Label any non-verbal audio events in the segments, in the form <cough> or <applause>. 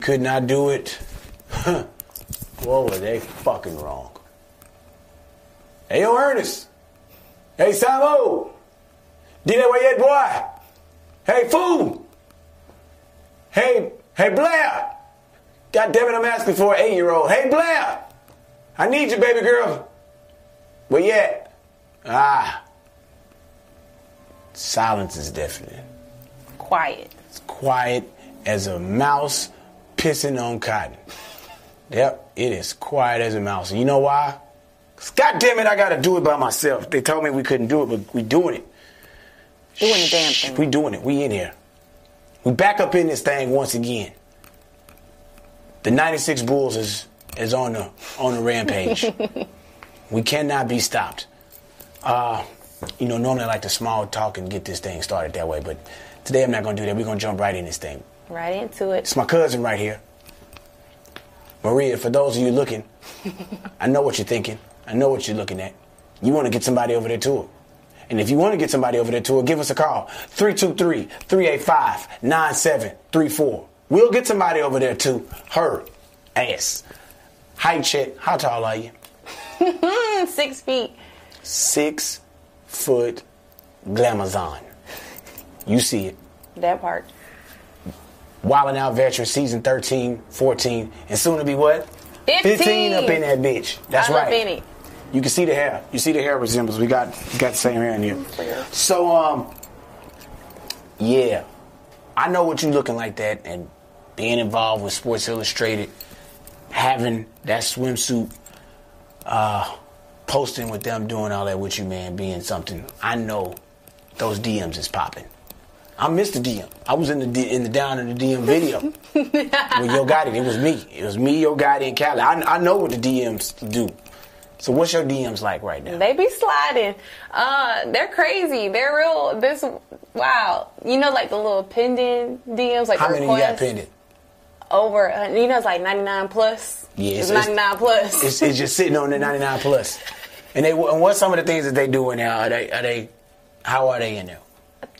could not do it. What were they fucking wrong? Hey, yo, Ernest. Hey, Samo. Did that way yet, boy? Hey, fool. Hey, hey, Blair. God damn it, I'm asking for an eight-year-old. Hey, Blair. I need you, baby girl. Where you at? Ah. Silence is deafening. Quiet. It's quiet as a mouse pissing on cotton. Yep, it is quiet as a mouse. And you know why? 'Cause God damn it, I gotta do it by myself. They told me we couldn't do it, but we doing it. Doing the damn thing. We doing it. We in here. We back up in this thing once again. The 96 Bulls is is on the on the rampage. <laughs> we cannot be stopped. Uh, you know, normally I like to small talk and get this thing started that way, but today I'm not gonna do that. We're gonna jump right in this thing. Right into it. It's my cousin right here. Maria, for those of you looking, <laughs> I know what you're thinking. I know what you're looking at. You want to get somebody over there to her. And if you want to get somebody over there to her, give us a call. 323-385-9734. We'll get somebody over there to her ass. Height check. How tall are you? <laughs> Six feet. Six foot glamazon. You see it. That part. Wild 'N Out Veteran season 13, 14, and soon to be what? 15. up in that bitch. That's I right. Benny. You can see the hair. You see the hair resembles. We got got the same hair in here. So um, yeah, I know what you looking like that, and being involved with Sports Illustrated, having that swimsuit, uh, posting with them, doing all that with you, man, being something. I know those DMs is popping. I missed the DM. I was in the D, in the down in the DM video <laughs> with Yo Gotti. It it was me. It was me, Yo Gotti, and Cali. I, I know what the DMs do. So what's your DMs like right now? They be sliding. Uh, they're crazy. They're real. This wow. You know, like the little pending DMs, like How many you got pending? over. uh, You know, it's like ninety nine plus. Yeah, it's, it's- ninety nine plus. <laughs> It's, it's just sitting on the 99 plus. And they and what's some of the things that they doing now? Are they are they how are they in there?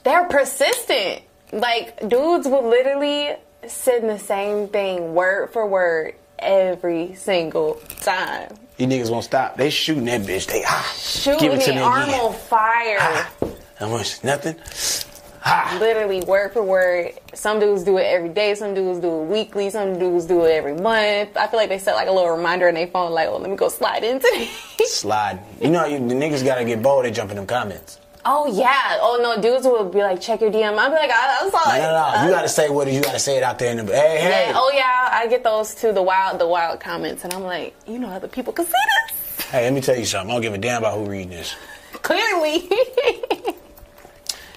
They're persistent. Like dudes will literally send the same thing word for word every single time. You niggas won't stop. They shooting that bitch. They ah, Shooting give it to me arm again. on fire. Ah, how much? Nothing. Ah, Literally word for word. Some dudes do it every day. Some dudes do it weekly. Some dudes do it every month. I feel like they set like a little reminder in their phone, like, "Oh, let me go slide into these." slide. You know, you, the niggas gotta get bold. They jump in them comments. Oh yeah. Oh no, dudes will be like, "Check your DM." I'll be like, "I, I saw No, it." no, no. You Uh, gotta say what. You gotta say it out there in the. Hey, hey. Yeah, oh yeah, I get those too. The wild, the wild comments, and I'm like, you know, other people can see this Hey, let me tell you something. I don't give a damn about who reading this. <laughs> clearly. <laughs>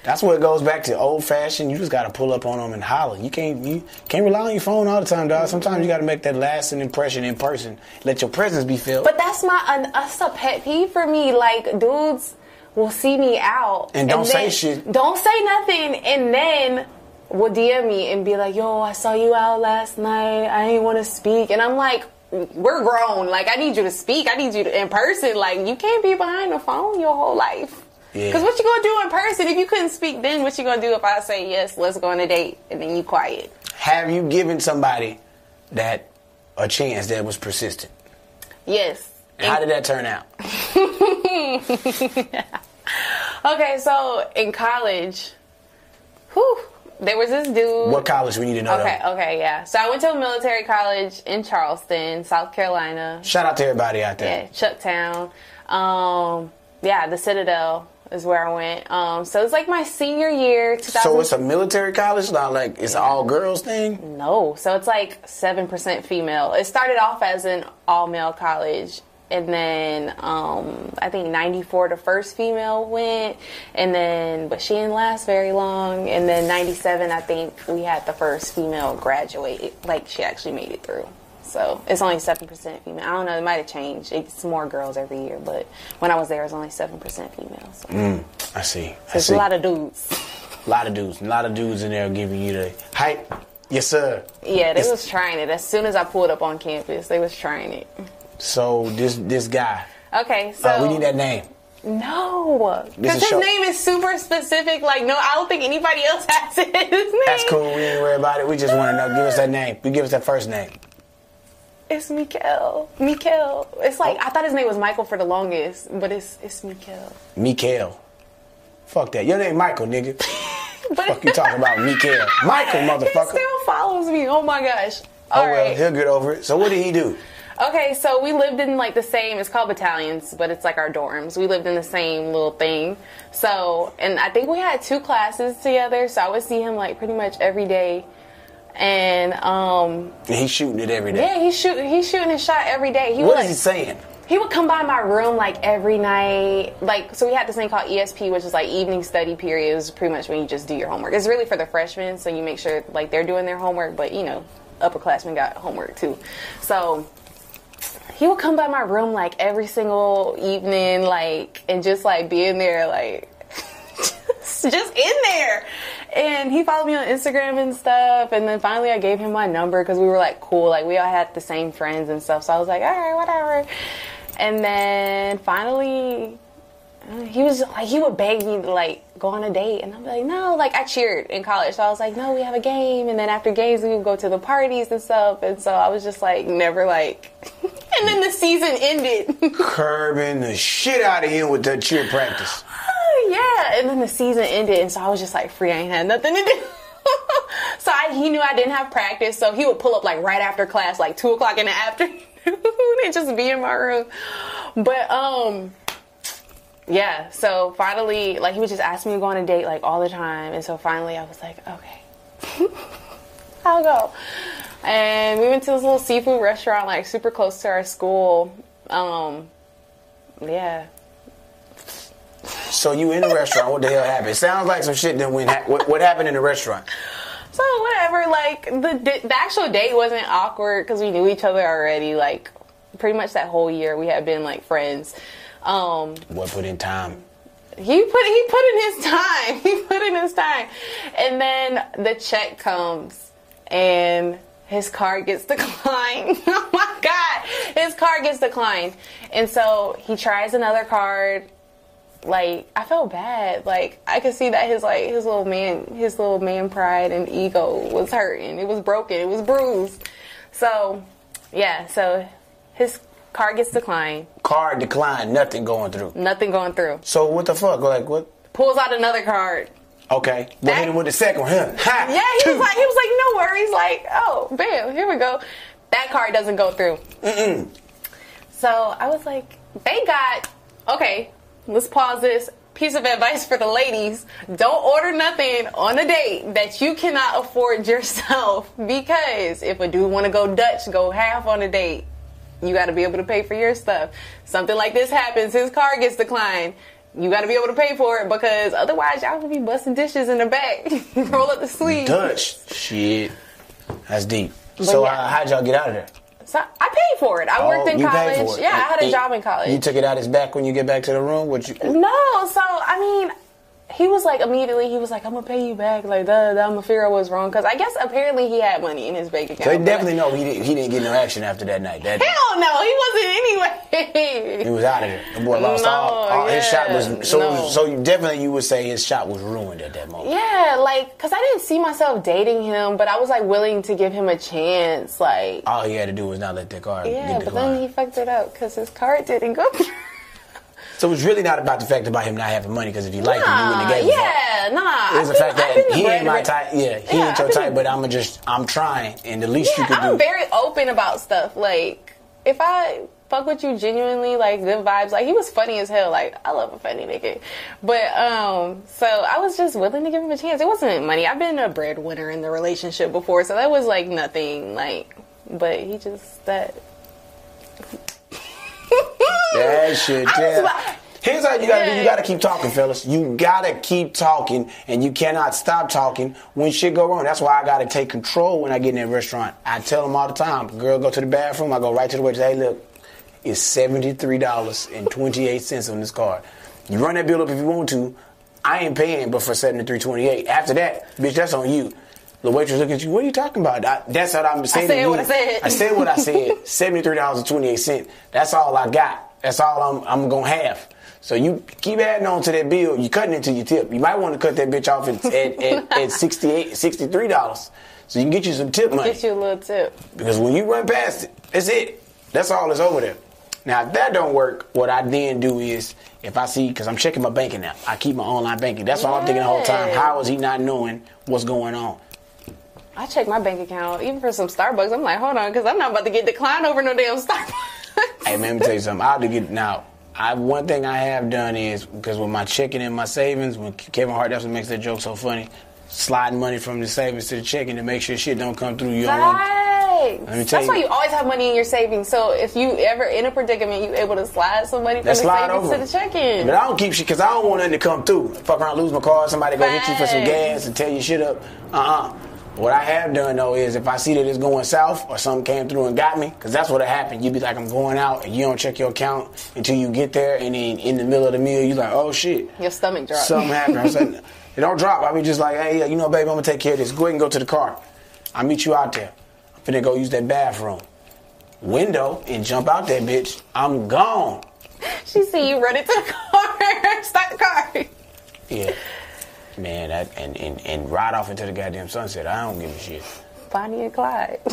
That's what it goes back to old fashioned. You just gotta pull up on them and holler. You can't you can't rely on your phone all the time, dog. Sometimes you gotta make that lasting impression in person. Let your presence be felt. but that's my, uh, that's a pet peeve for me. Like dudes will see me out And don't say then- shit. Don't say nothing, and then will DM me and be like, "Yo, I saw you out last night. I didn't want to speak," and I'm like. We're grown. Like I need you to speak. I need you to in person. Like you can't be behind the phone your whole life. Yeah. Because what you gonna do in person if you couldn't speak then? What you gonna do if I say yes, let's go on a date, and then you quiet? Have you given somebody that a chance that was persistent? Yes. How did that turn out? <laughs> Okay, so in college, whew, there was this dude. What college we need to know? Okay, though. okay, yeah. So I went to a military college in Charleston, South Carolina. Shout out to everybody out there. Yeah, Chucktown. Um, yeah, the Citadel is where I went. Um, so it's like my senior year, 2000. So it's a military college, not like it's an all girls thing. No, so it's like seven percent female. It started off as an all male college, and then um, I think '94 the first female went, and then but she didn't last very long. And then '97 I think we had the first female graduate. Like she actually made it through. So it's only seven percent female. I don't know. It might have changed. It's more girls every year, but when I was there, it was only seven percent female. So I see. I there's see. a lot of dudes. A lot of dudes. A lot of dudes in there giving you the hype. Yes, sir. Yeah, they It's- was trying it. As soon as I pulled up on campus, they was trying it. So this this guy. Okay, so Uh, we need that name. No, because his name is super specific. Like, no, I don't think anybody else <laughs> has his name. That's cool. We ain't worry about it. We just want to know. Give us that name. You give us that first name. It's Mikael. Mikael. It's like Oh. I thought his name was Michael for the longest, but it's it's Mikael. Mikael. Fuck that. Your name Michael, nigga. But <laughs> Fuck you talking about Mikael. Michael, <laughs> he motherfucker. still follows me. Oh my gosh. Oh well, right. he'll get over it. So what did he do? Okay, so we lived in like the same. It's called battalions, but it's like our dorms. We lived in the same little thing. So, and I think we had two classes together. So I would see him like pretty much every day. And um, he's shooting it every day. yeah, he's shooting he's shooting his shot every day. He What would is he saying? he would come by my room like every night. Like so we had this thing called ESP, which is like evening study period. It was pretty much when you just do your homework. It's really for the freshmen, so you make sure like they're doing their homework, but you know, upperclassmen got homework too. So he would come by my room like every single evening, like and just like be in there like <laughs> just, in there. And he followed me on Instagram and stuff. And then finally, I gave him my number because we were like cool, like we all had the same friends and stuff. So I was like, all right, whatever. And then finally, he was like, he would beg me to like go on a date, and I'm like, no, like I cheered in college, so I was like, no, we have a game, and then after games we would go to the parties and stuff, and so I was just like, never like. <laughs> and then the season ended. <laughs> Curbing the shit out of him with that cheer practice. yeah, and then the season ended, and so I was just like free. I ain't had nothing to do. <laughs> so I, he knew I didn't have practice, so he would pull up like right after class, like two o'clock in the afternoon, and just be in my room. But um, yeah. So finally, like he would just ask me to go on a date like all the time, and so finally I was like, okay, <laughs> I'll go. And we went to this little seafood restaurant, like super close to our school. Um, yeah, So you in the restaurant? What the hell happened? It sounds like some shit. Then went. Ha- what, what happened in the restaurant? So whatever, like the the actual date wasn't awkward because we knew each other already. Like pretty much that whole year we had been like friends. Um, What put in time? he put he put in his <laughs> time. He put in his time, and then the check comes and his card gets declined. <laughs> oh my god, his card gets declined, and so he tries another card like I felt bad. Like I could see that his like his little man his little man pride and ego was hurting. It was broken. It was bruised. So yeah, so his card gets declined. Card declined. Nothing going through. Nothing going through. So what the fuck? Like what? Pulls out another card. Okay. What That- hit him with the second one? Huh? Ha! Yeah, he Two. was like he was like no worries. Like oh bam, here we go. That card doesn't go through. Mm-mm. So I was like, they got okay. Let's pause this. Piece of advice for the ladies: Don't order nothing on a date that you cannot afford <laughs> yourself. Because if a dude want to go Dutch, go half on a date. You got to be able to pay for your stuff. Something like this happens, his car gets declined. You got to be able to pay for it because otherwise y'all gonna be busting dishes in the back. <laughs> Roll up the sleeves. Dutch. Shit. That's deep. so yeah. uh, how'd y'all get out of there? So I paid for it. I worked Oh, in you college. for it. Yeah, I had a You- job in college. You took it out his back when you get back to the room. What you? No, so I mean, he was like immediately. He was like, "I'm gonna pay you back." Like, duh, duh, I'm gonna figure out what's wrong because I guess apparently he had money in his bank account. So they definitely know he didn't. He didn't get no action after that night. That Hell no, he wasn't anyway. he was out of there. The boy lost No, all, all his shot was so. no. So you definitely you would say his shot was ruined at that moment. yeah, like, cause I didn't see myself dating him, but I was like willing to give him a chance. Like, All he had to do was not let the car yeah, get but declined. then he fucked it up because his card didn't go. through. So it's really not about the fact about him not having money. Because if you liked him, you wouldn't have gave yeah, nah. It was I've the fact that he ain't my type. Yeah, he Yeah, ain't your type. But I'm just I'm trying, and the least you Yeah, could I'm very open about stuff. Like, if I fuck with you genuinely, like good vibes. Like he was funny as hell. Like I love a funny nigga. But um, so I was just willing to give him a chance. It wasn't money. I've been a breadwinner in the relationship before, so that was like nothing. Like, but he just that. That shit. I was Yeah. like- Here's how you gotta do. You gotta keep talking, fellas. You gotta keep talking, and you cannot stop talking when shit go wrong. That's why I gotta take control when I get in that restaurant. I tell them all the time. Girl, go to the bathroom. I go right to the waitress. Hey, look, it's seventy three dollars and twenty eight cents on this card. You run that bill up if you want to. I ain't paying, but for seventy three twenty eight. After that, bitch, that's on you. The waitress look at you. What are you talking about? I, that's what I'm saying. I said what. I said. I said what I <laughs> said. Seventy three dollars and twenty eight cent. That's all I got. That's all I'm I'm gonna have. So you keep adding on to that bill. You cutting into your tip. You might want to cut that bitch off at at, at, <laughs> at 68 63 dollars, so you can get you some tip money. Get you a little tip. Because when you run past it, that's it. That's all that's over there. Now, if that don't work, what I then do is, if I see, because I'm checking my banking app, I keep my online banking. That's all I'm thinking the whole time. How is he not knowing what's going on? I check my bank account even for some Starbucks. I'm like, hold on, because I'm not about to get declined over no damn Starbucks. Hey, man, let me tell you something. I have to get now. I one thing I have done is because with my checking and my savings, when Kevin Hart, that's what makes that joke so funny. Sliding money from the savings to the checking to make sure shit don't come through. You don't. Right. Let me tell That's why you- you always have money in your savings. So if you ever in a predicament, you able to slide some money from the Let's savings over. to the checking. But I don't keep shit because I don't want nothing to come through. Fuck around, lose my car, somebody go hit you for some gas and tear your shit up. Uh uh What I have done though is if I see that it's going south or something came through and got me, because that's what happened. You'd be like, I'm going out, and you don't check your account until you get there, and then in the middle of the meal, you're like, oh shit, Your stomach dropped. something happened. I said, <laughs> it don't drop. I be just like, hey, you know, baby, I'm gonna take care of this. Go ahead and go to the car. I'll meet you out there. I'm finna go use that bathroom. Window and jump out that bitch. I'm gone. she see you run into the car, <laughs> start the car. Yeah. Man, that and, and, and ride off into the goddamn sunset. I don't give a shit. Bonnie and Clyde. <laughs>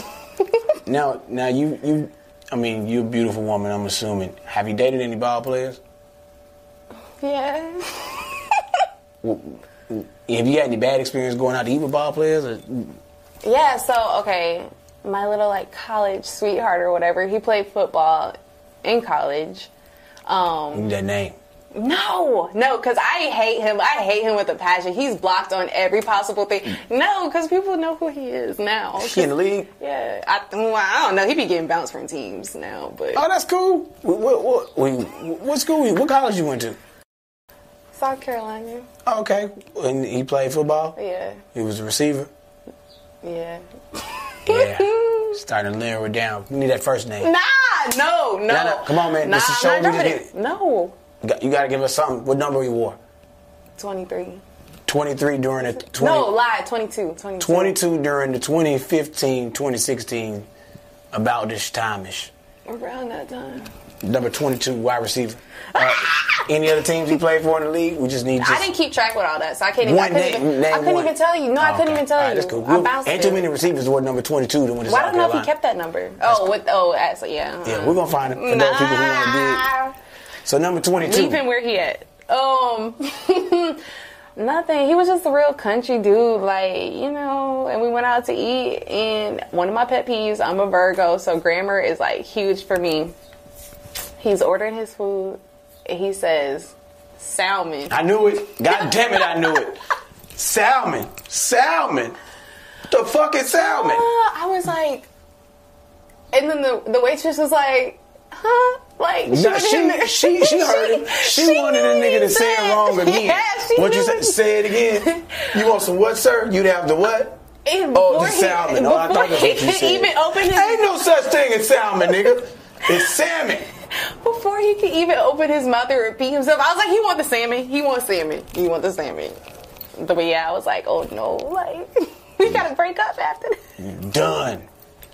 Now now you you I mean, you're a beautiful woman, I'm assuming. Have you dated any ball players? yeah. <laughs> Have you had any bad experience going out to eat with ball players? Or, Yeah, so okay, my little like college sweetheart or whatever, he played football in college. Um, that name. No, no, because I hate him. I hate him with a passion. He's blocked on every possible thing. Mm. No, because people know who he is now. He in the league? Yeah, I, well, I don't know. He be getting bounced from teams now, but Oh, that's cool. What, what, what, what school? you- What college you went to? South Carolina. Oh, okay. And he played football? Yeah, He was a receiver? yeah. Yeah. <laughs> Starting to narrow it down. We need that first name. Nah, no, no. Nah, nah, come on, man. Nah, This is show I'm me dropping this it. No, You got to give us something. What number he wore? 23. 23 during the 20, No, lie, 22. 22. 22 during the 2015 2016 about this time-ish. Around that time. Number 22 wide receiver. Uh, any other teams he played for in the league? We just need just I didn't keep track with all that, so I can't even. I couldn't, name. even, name I couldn't one. even tell you. No, I Oh, couldn't okay. even tell right, you. That's cool. I bounced Ain't too many receivers who were number 22 that went to Well, I don't know if he kept that number. Oh, with oh, as, yeah. Yeah, we're gonna find it for those people who want to Nah. dig. So number 22. Leave him where he at. Um, <laughs> nothing. He was just a real country dude, like you know. And we went out to eat. And one of my pet peeves, I'm a Virgo, so grammar is like huge for me. He's ordering his food. And he says salmon. I knew it. God damn it, I knew it. Salmon. Salmon. The fuck is salmon? Uh, I was like, and then the the waitress was like, huh? Like she, she, she, <laughs> she heard it. She, wanted a nigga to say it wrong again. <laughs> Yeah, what you say? Say it again. You want some what, sir? You'd have the what? <laughs> And Oh, the he- salmon. Oh, I thought that's he what you said. even open his Ain't no such thing as salmon, nigga. It's salmon. before he could even open his mouth and repeat himself, I was like, he want the salmon. He wants salmon. He want the salmon. The way I was like, oh no, like we gotta break up after this. Done.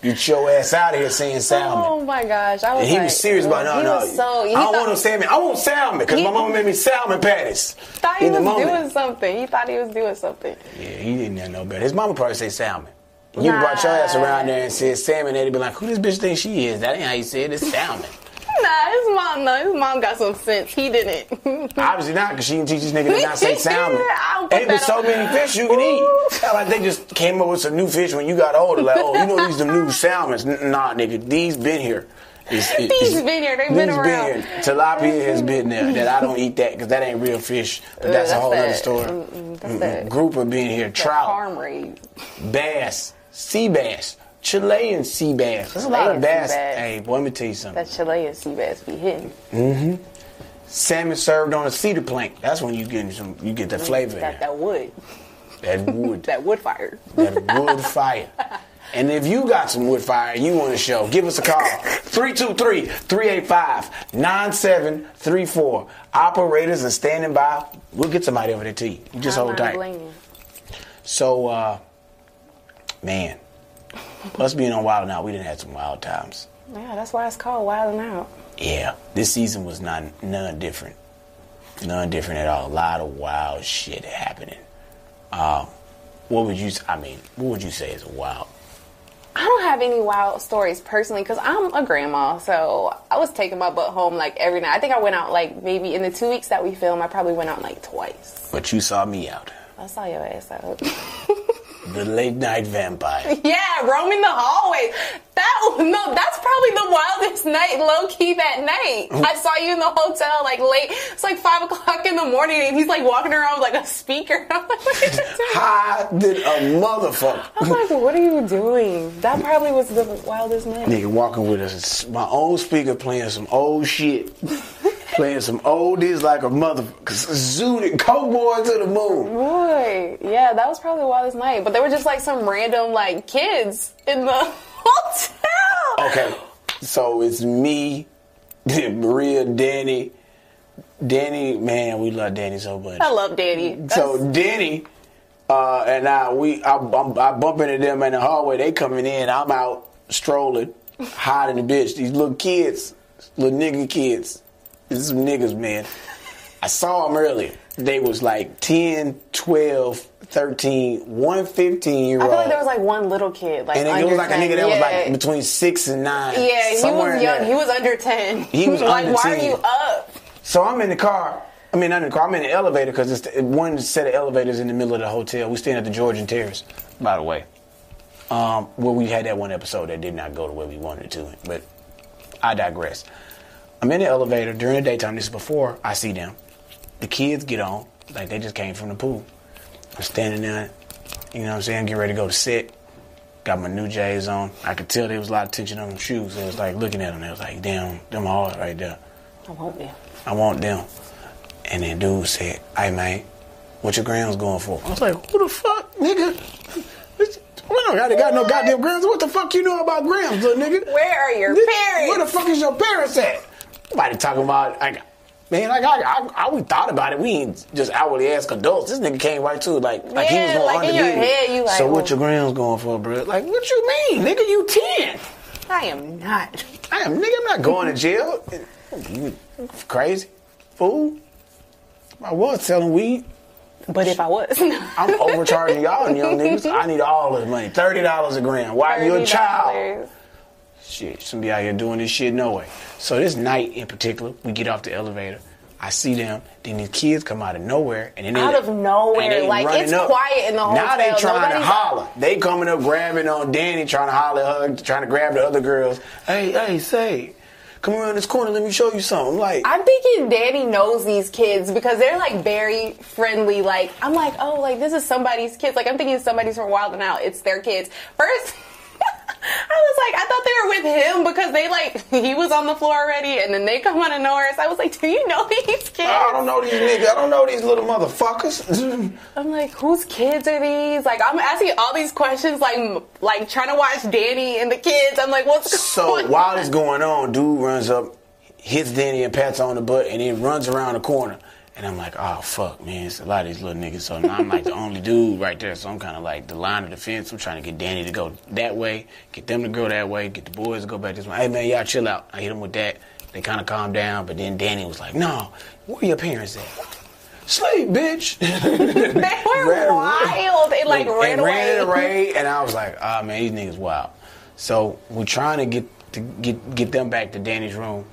Get your ass out of here saying salmon. Oh my gosh, I was. And he like, was serious about no, no. So, I don't want no salmon. I want salmon because my mama made me <laughs> salmon patties. Thought he was doing something. He thought he was doing something. Yeah, he didn't know better. His mama probably say salmon. You brought your ass around there and said salmon, and they'd be like, "Who this bitch think she is?" That ain't how you say it. It's salmon. Nah, his mom. No, his mom got some sense. He didn't. <laughs> Obviously not, because she didn't teach this nigga to not say salmon. I don't put Ain't but that so many fish you can eat. Like they just came up with some new fish when you got older. Like, oh, you know these the new salmons. Nah, nigga, these been here. It's, it- These been here. They've been around. here. Tilapia has been there. That I don't eat that because that ain't real fish. But that's, a that's whole other story. Mm-mm. that- Grouper been here. Trout. Farm raised. bass, sea bass, Chilean sea bass. There's a lot of bass. bass. Hey, boy, let me tell you something. That Chilean sea bass be hitting. Mm-hmm. Salmon served on a cedar plank. That's when you get some. You get the flavor. That that wood. That <laughs> wood. That wood fire. that wood fire. <laughs> And if you got some wood fire and you want to show, give us a call. 323-385-9734. Operators are standing by. We'll get somebody over there to you. You just hold Hotline tight. So, uh, man, Us being on Wild 'N Out, we didn't have some wild times. Yeah, that's why it's called Wild 'N Out. Yeah, this season was not none different. None different at all. A lot of wild shit happening. Um, what would you? I mean, what would you say is wild? I don't have any wild stories personally because I'm a grandma, so I was taking my butt home like every night. I think I went out like maybe in the two weeks that we filmed, I probably went out like twice. But you saw me out. I saw your ass out. <laughs> The late night vampire. <laughs> yeah, roaming the hallways. That no, that's probably the wildest <laughs> night, low key that night. I saw you in the hotel like late. It's like five o'clock in the morning, and he's like walking around with like a speaker. <laughs> I'm like, what are you doing? High than a motherfucker. I'm like, what are you doing? That probably was the wildest night. Nigga walking with us, my own speaker playing some old shit. Playing some oldies like a motherfucker. Zooted Coke Boy to the moon. Boy, yeah, that was probably the wildest night. But there were just like some random like kids in the <laughs> hotel. Okay, so it's me, <laughs> Maria, Danny. Danny, man, we love Danny so much. I love Danny. So Danny uh, and I, we, I, I'm, I bump into them in the hallway. They coming in. I'm out strolling, hiding the bitch. These little kids, little nigga kids. This is some niggas, man. I saw them earlier. They was like 10, 12, 13, one 15 year old. I feel like there was like one little kid, like and it was like a nigga that was like between six and nine. Yeah, he was young. there. He was under ten. He was <laughs> like, under why 10. are you up? So I'm in the car. I mean, not in the car. I'm in the elevator because it's the, one set of elevators in the middle of the hotel. We staying at the Georgian Terrace, by the way. Um, where we had that one episode that did not go the way we wanted it to. But I digress. I'm in the elevator during the daytime. This is before I see them. The kids get on like they just came from the pool. I'm standing there, you know what I'm saying, get ready to go to set. Got my new J's on. I could tell there was a lot of tension on them shoes. They was like looking at them. They was like, damn, them hard right there. I won't be. I want them. And then dude said, hey man, what your grams going for? I was like, who the fuck, nigga? We don't got, got no goddamn grams. What the fuck you know about grams, little nigga? Where are your parents? Where the fuck is your parents at? Nobody talking about, like, man, like, I, I, I, we thought about it. We ain't just outwardly ask adults. This nigga came right to it, like, like he was Yeah, going like your underneath. head, you like, so what your grams going for, bro? Like, what you mean, nigga? You 10. I am not. I am, nigga, I'm not going to jail. You crazy? Fool? I was selling weed. But if I was, <laughs> I'm overcharging y'all young <laughs> niggas. I need all the money. Thirty dollars a gram. Why you a child? Shit, shouldn't be out here doing this shit no way. So this night in particular, we get off the elevator. I see them. Then these kids come out of nowhere, and then they Out of nowhere, like, it's up. quiet in the whole. Now they hotel. trying to Nobody's- holler. They coming up, grabbing on Danny, trying to holler, at her, trying to grab the other girls. Hey, hey, say, come around this corner. Let me show you something. Like, I'm thinking Danny knows these kids because they're like very friendly. Like I'm like, oh, like this is somebody's kids. Like I'm thinking somebody's from Wild 'N Out. It's their kids. First, <laughs> I was like, I thought they were with him because they like <laughs> he was on the floor already, and then they come out of nowhere. So I was like, do you know <laughs> these kids? I don't know these niggas. I don't know these little motherfuckers. <laughs> I'm like, whose kids are these? Like I'm asking all these questions, like like trying to watch Danny and the kids. I'm like, what's So going while it's going on, dude runs up, hits Danny and pats on the butt, and then runs around the corner. And I'm like, oh fuck, man, it's a lot of these little niggas. So now I'm like the only dude right there. So I'm kind of like the line of defense. I'm trying to get Danny to go that way, get them to go that way, get the boys to go back this way. Hey man, y'all chill out. I hit them with that. They kind of calmed down, but then Danny was like, no, where are your parents at? Sleep, bitch. <laughs> They were <laughs> Ran- wild. They like ran away. ran in and I was like, ah man, these niggas wild. So we're trying to get to get get them back to Danny's room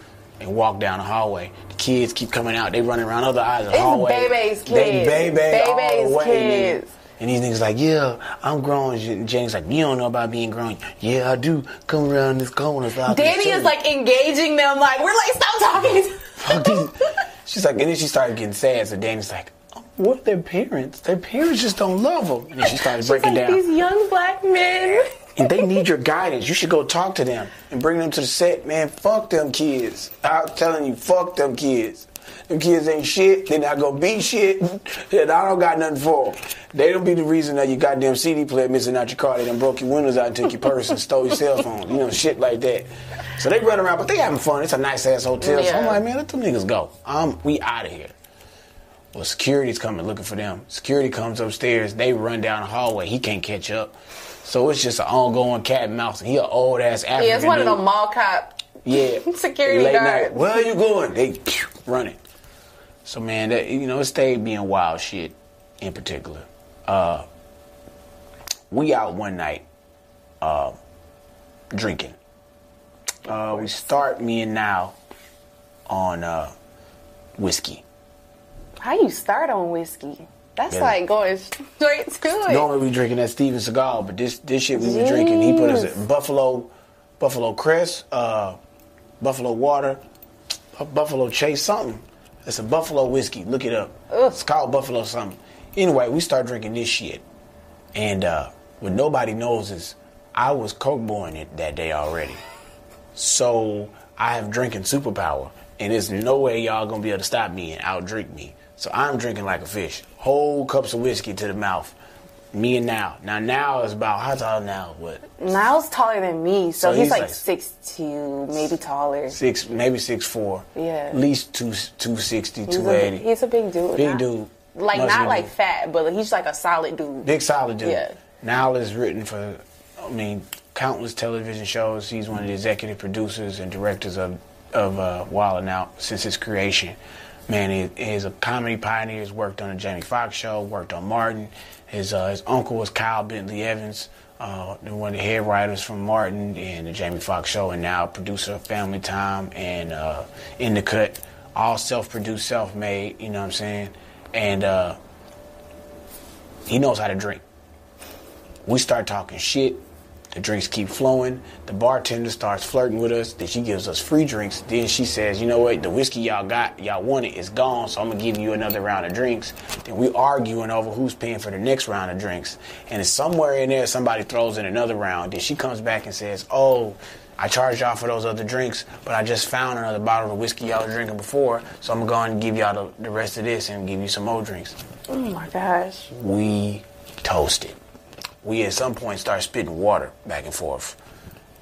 and walk down the hallway. The kids keep coming out. They running around other eyes of the It's hallway. Bebe's They kids. baby all the way. kids. And these niggas like, yeah, I'm grown. And Jane's like, you don't know about being grown. Yeah, I do. Come around this corner. So Danny is like engaging them. Like we're like, stop talking. Fuck these. <laughs> She's like, and then she started getting sad. So Danny's like, what their parents? Their parents just don't love them. And then she started breaking like down. these young black men. And they need your guidance. You should go talk to them and bring them to the set, man. Fuck them kids. I'm telling you, fuck them kids. Them kids ain't shit. They not gonna be shit. <laughs> And I don't got nothing for them. They don't be the reason that your goddamn CD player missing out your car. They done broke your windows out and took your purse and stole your cell phone. You know, shit like that. So they run around, but they having fun. It's a nice ass hotel. So I'm like, man, let them niggas go. Um, we out of here. Well, security's coming looking for them. Security comes upstairs. They run down the hallway. He can't catch up. So it's just an ongoing cat and mouse. He an old ass African. Yeah, it's one of them mall cop Yeah. <laughs> security Late guards. night. Where are you going? They pew, <sniffs> running. So man, that you know, it stayed being wild shit in particular. Uh we out one night, uh drinking. Uh we start me and Nile on uh whiskey. How you start on whiskey? That's Yeah. like going straight to it. Normally we drinking that Steven Seagal, but this this shit we were drinking, he put us at Buffalo Buffalo Crest, uh Buffalo Water, Buffalo Chase something. It's a Buffalo whiskey. Look it up. Ugh. It's called Buffalo something. Anyway, we start drinking this shit. And uh what nobody knows is I was coke born it that day already. So I have drinking superpower. And there's no way y'all gonna be able to stop me and out drink me. So I'm drinking like a fish. Whole cups of whiskey to the mouth. Me and Nile. Now now is about how tall Nile? What? Niles taller than me, so, So he's, he's like like- six two, maybe taller. Six maybe six four. Yeah. At least two two sixty, He's a, he's a big dude. Big Not- dude. Like not like dude. fat, but he's like a solid dude. Big solid dude. Yeah. Now is written for, I mean, countless television shows. He's one of the executive producers and directors of of uh, Wild 'N Out since its creation. Man, he, he's a comedy pioneer. He's worked on the Jamie Foxx show, worked on Martin. His uh, his uncle was Kyle Bentley Evans, uh, one of the head writers from Martin and the Jamie Foxx show, and now producer of Family Time and uh, In the Cut. All self-produced, self-made. You know what I'm saying? And uh, he knows how to drink. We start talking shit. The drinks keep flowing. The bartender starts flirting with us. Then she gives us free drinks. Then she says, "You know what? The whiskey y'all got, y'all wanted, is gone. So I'm gonna give you another round of drinks." Then we arguing over who's paying for the next round of drinks. And it's somewhere in there, somebody throws in another round. Then she comes back and says, "Oh." I charged y'all for those other drinks, but I just found another bottle of whiskey y'all was drinking before, so I'm going to give y'all the, the rest of this and give you some more drinks Oh my gosh. we toasted. We at some point start spitting water back and forth,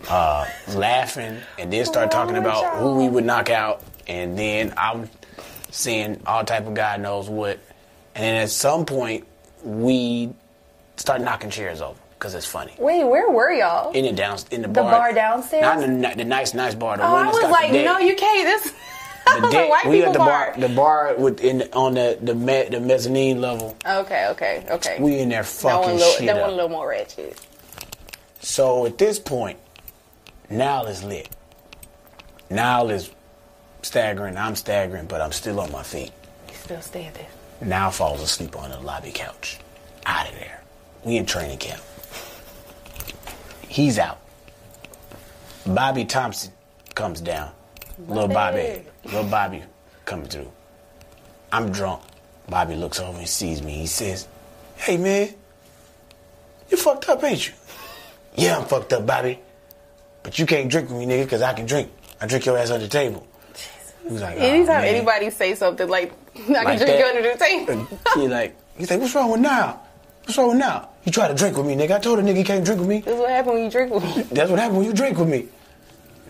uh, laughing, and then start talking about who we would knock out. And then I'm saying all type of God knows what. And then at some point, we start knocking chairs over because it's funny. Wait, where were y'all? In the down, in the, bar. The bar, bar downstairs? not in the, the nice, nice bar. The oh, one I was like, no, you can't. This. The white we at the bar. bar, the bar with in on the the, me, the mezzanine level. Okay, okay, okay. We in there that fucking one, a little, shit that one a little more ratchet. So at this point, Nile is lit. Nile is staggering. I'm staggering, but I'm still on my feet. He's still standing. Nile falls asleep on the lobby couch. Out of there. We in training camp. He's out. Bobby Thompson comes down. Little Bobby. Little Bobby coming through. I'm drunk. Bobby looks over and sees me. He says, Hey man, you fucked up, ain't you? Yeah, I'm fucked up, Bobby. But you can't drink with me, nigga, because I can drink. I drink your ass under the table. He was like, "Oh, Anytime man." anybody say something like, I can Like drink that. you under the table. Uh, he like, he's like, what's wrong with Nile? What's wrong with Nile? You try to drink with me, nigga. I told a nigga he can't drink with me. this is what happened when you drink with me. That's what happened when you drink with me.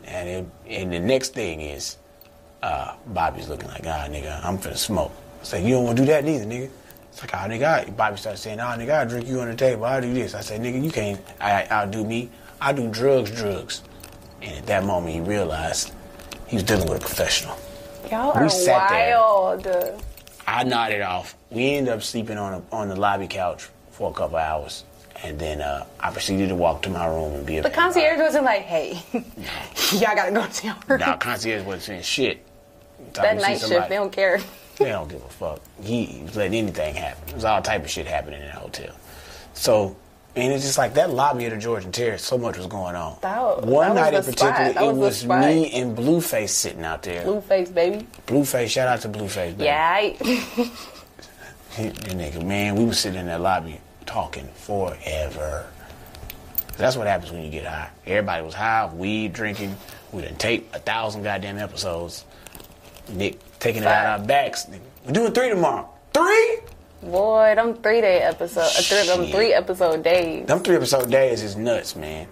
And it, and the next thing is, uh, Bobby's looking like, ah, nigga, I'm finna smoke. It's like, you don't want to do that neither, nigga. It's like, ah, nigga, I, Bobby started saying, ah, nigga, I drink you on the table. I'll do this. I said, nigga, you can't, I, I'll do me. I do drugs, drugs. And at that moment, he realized he was dealing with a professional. Y'all We are sat there. wild. I nodded off. We ended up sleeping on a, on the lobby couch for a couple hours, and then uh, I proceeded to walk to my room and be a The concierge wasn't like, hey, <laughs> y'all gotta go to your room. Now concierge wasn't saying shit. That night shift, they don't care. They don't give a fuck. He was letting anything happen. There's all type of shit happening in the hotel. So, and it's just like that lobby of the Georgian Terrace. So much was going on. That- One that night in particular, it was was me and Blueface sitting out there. Blueface, baby. Blueface, shout out to Blueface. Baby. Yeah, I, <laughs> nigga, man, we was sitting in that lobby talking forever. That's what happens when you get high. Everybody was high, weed, drinking. We done tape a thousand goddamn episodes. Nick taking it out of our backs. We're doing three tomorrow. Three? boy, them three day episode, uh, three, them three episode days. Them three episode days is nuts, man.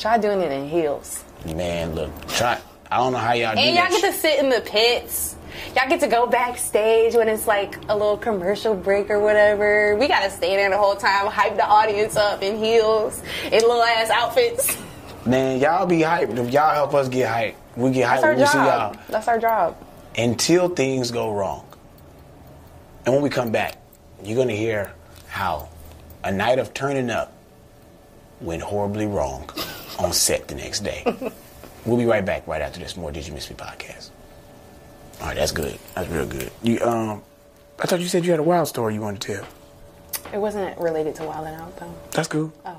Try doing it in heels. Man, look, try. I don't know how y'all do And y'all get shit. to sit in the pits. Y'all get to go backstage when it's like a little commercial break or whatever. We gotta stay there the whole time, hype the audience up in heels, in little ass outfits. <laughs> Man, y'all be hyped. If y'all help us get hyped, we get hyped when we see y'all. That's our job. Until things go wrong. And when we come back, you're gonna hear how a night of turning up went horribly wrong on set the next day. <laughs> we'll be right back right after this. More Did You Miss Me podcast. All right, that's good. That's real good. You um, I thought you said you had a wild story you wanted to tell. It wasn't related to Wild 'N Out though. That's cool. Oh,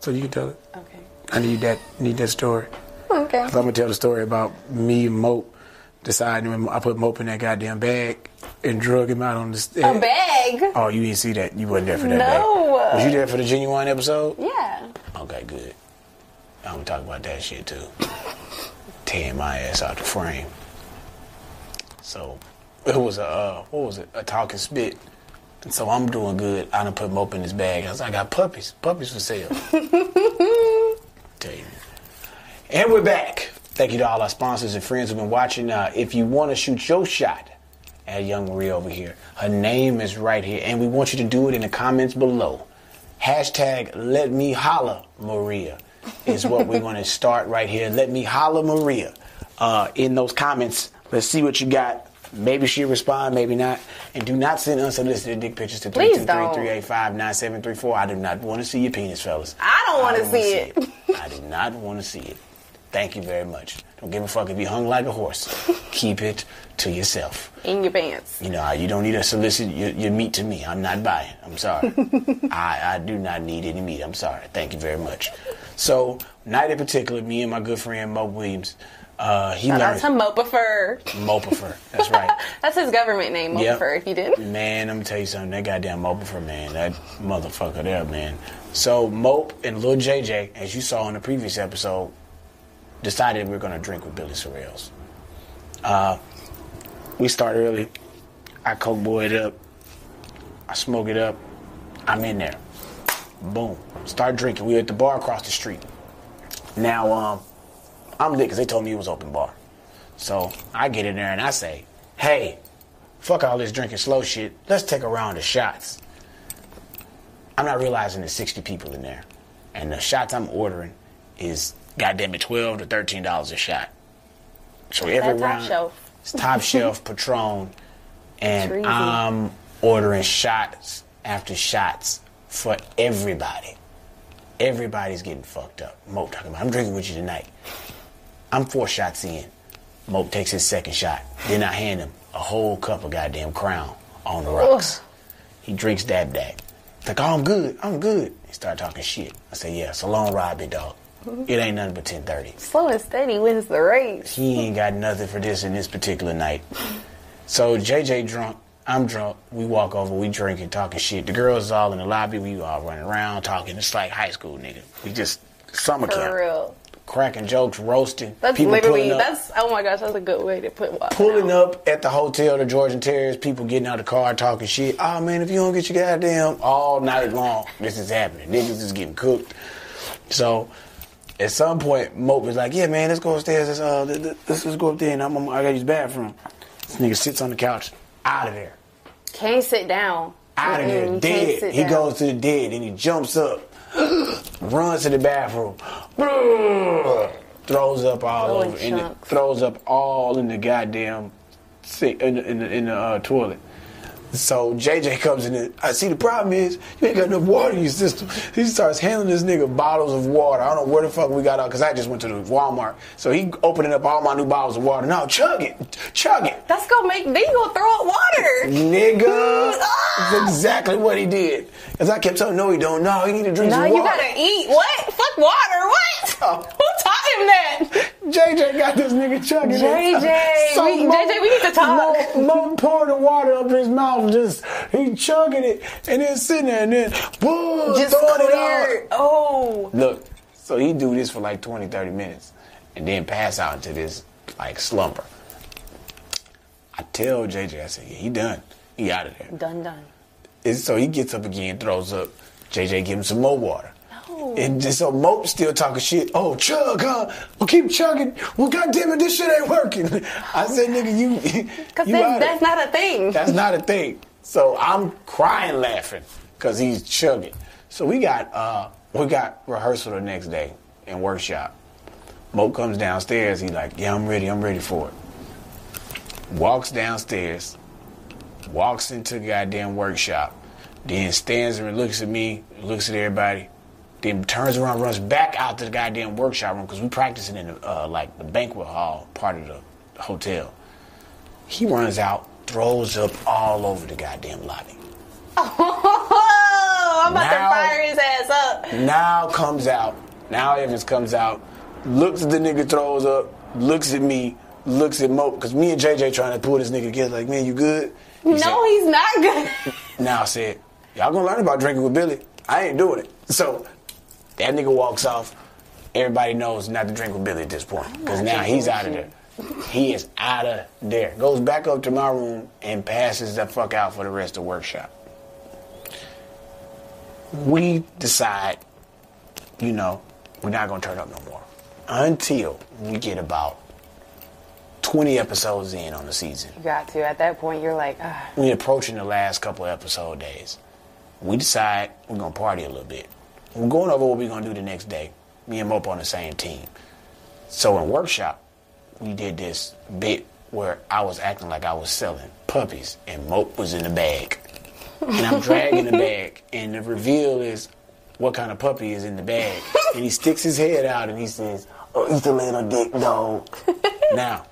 So you can tell it. okay. I need that. Need that story. Okay. So I'm gonna tell the story about me and Mope deciding when I put Mope in that goddamn bag and drug him out on the stage. A bag? Oh, you didn't see that. You wasn't there for that. No. Bag. Was you there for the genuine episode? Yeah. Okay, good. I'm gonna talk about that shit too. Tearing my ass out the frame. So it was a uh, what was it? A talking spit. And so I'm doing good. I done put Mope in his bag. I was like, I got puppies. Puppies for sale. <laughs> Tell you. And we're back. Thank you to all our sponsors and friends who've been watching. Uh, if you want to shoot your shot at Young Marie over here, her name is right here, and we want you to do it in the comments below. Hashtag Let Me Holla Maria is what we're <laughs> going to start right here. Let Me Holla Maria. Uh, in those comments, let's see what you got. Maybe she'll respond, maybe not. And do not send unsolicited dick pictures to Please 323-385-9734. I do not want to see your penis, fellas. I don't wanna wanna see it. I do not want to see it. Thank you very much. Don't give a fuck if you hung like a horse. <laughs> Keep it to yourself. In your pants. You know, you don't need to solicit your, your meat to me. I'm not buying. I'm sorry. <laughs> I, I do not need any meat. I'm sorry. Thank you very much. So, night in particular, me and my good friend Mo Williams, uh, he Shout out learned to Mopifer. Mopifer. That's right. <laughs> That's his government name, Yep. Mopifer, if you didn't. Man, I'm gonna tell you something. That goddamn Mopifer, man. That motherfucker there, man. So Mope and Lil JJ, as you saw in the previous episode, decided we are gonna drink with Billy Sorrells. Uh, we start early. I coke boy it up. I smoke it up. I'm in there. Boom. Start drinking. We were at the bar across the street. Now, um, I'm lit because they told me it was open bar. So I get in there and I say, hey, fuck all this drinking slow shit. Let's take a round of shots. I'm not realizing there's 60 people in there. And the shots I'm ordering is goddamn it 12 to 13 dollars a shot. So every That top round shelf. it's top <laughs> shelf Patron and I'm ordering shots after shots for everybody. Everybody's getting fucked up. Mope talking about I'm drinking with you tonight. I'm four shots in. Mope takes his second shot. Then I hand him a whole cup of goddamn crown on the rocks. He drinks dab dab. He's like, oh, I'm good. I'm good. He started talking shit. I said, yeah, it's a long ride, big dog. It ain't nothing but 1030. Slow and steady wins the race. He ain't got nothing for this in this particular night. So JJ drunk, I'm drunk. We walk over, we drinking, talking shit. The girls is all in the lobby. We all running around talking. It's like high school, nigga. We just summer For camp, real. Cracking jokes, roasting. That's people literally, up, that's, oh my gosh, that's a good way to put water. pulling up at the hotel, the Georgian Terrace. People getting out of the car, talking shit. Oh man, if you don't get your goddamn all night long, this is happening. Niggas is getting cooked. So at some point, Mope was like, "Yeah, man, let's go upstairs. Let's uh, let's, let's go up there, and I'm, I'm, I gotta use the bathroom." This nigga sits on the couch, out of there, Can't sit down. out of there, dead. He down. goes to the dead, and he jumps up, runs to the bathroom, throws up all over, in the, throws up all in the goddamn in the in the, in the uh, toilet. So JJ comes in. And, I see the problem is you ain't got enough water in your system. He starts handing this nigga bottles of water. I don't know where the fuck we got out because I just went to the Walmart. So he opening up all my new bottles of water. Now chug it, chug it, That's gonna make, you gonna throw up water. nigga. <laughs> That's exactly what he did. Because I kept telling him, no, he don't. No, he need to drink some water. No, you gotta eat. What? Fuck water. What? Oh. Who taught him that? <laughs> JJ got this nigga chugging JJ, it. <laughs> we- JJ, we need to talk. Mo, Mo poured the water up his mouth, just he chugging it, and then sitting there, and then boom, Just throwing it clear. Oh. Look, so he do this for like 20, 30 minutes, and then pass out into this like slumber. I tell JJ, I said, yeah, he done. He out of there. Done, done. And so he gets up again, throws up. JJ give him some more water. And just so Mope still talking shit. Oh, chug, huh? Well, keep chugging. Well, goddamn it, this shit ain't working. <laughs> I said, nigga, you. <laughs> Because that's it. not a thing. That's not a thing. So I'm crying laughing because he's chugging. So we got uh we got rehearsal the next day in workshop. Mope comes downstairs. He's like, "Yeah, I'm ready. I'm ready for it." Walks downstairs, walks into the goddamn workshop, then stands there and looks at me, looks at everybody, then turns around, runs back out to the goddamn workshop room because we practicing in the, uh, like the banquet hall part of the hotel. He runs out, throws up all over the goddamn lobby. Oh, <laughs> I'm about Now- to fire his ass up. Now comes out. Nile Evans comes out, looks at the nigga, throws up, looks at me, looks at Mo, because me and JJ trying to pull this nigga together, like, man, you good? He No, said- he's not good. <laughs> now I said, y'all gonna learn about drinking with Billy. I ain't doing it. So that nigga walks off. Everybody knows not to drink with Billy at this point. Because now he's out of there. He is out of there. Goes back up to my room and passes the fuck out for the rest of the workshop. We decide, you know, we're not gonna turn up no more. Until we get about 20 episodes in on the season You got to. At that point, you're like, ah. we approaching the last couple of episode days. We decide we're gonna party a little bit. We're going over what we're gonna do the next day. Me and Mope on the same team. So in workshop, we did this bit where I was acting like I was selling puppies and Mope was in the bag. And I'm dragging the bag and the reveal is what kind of puppy is in the bag. And he sticks his head out and he says, Oh, it's a little dick dog. now,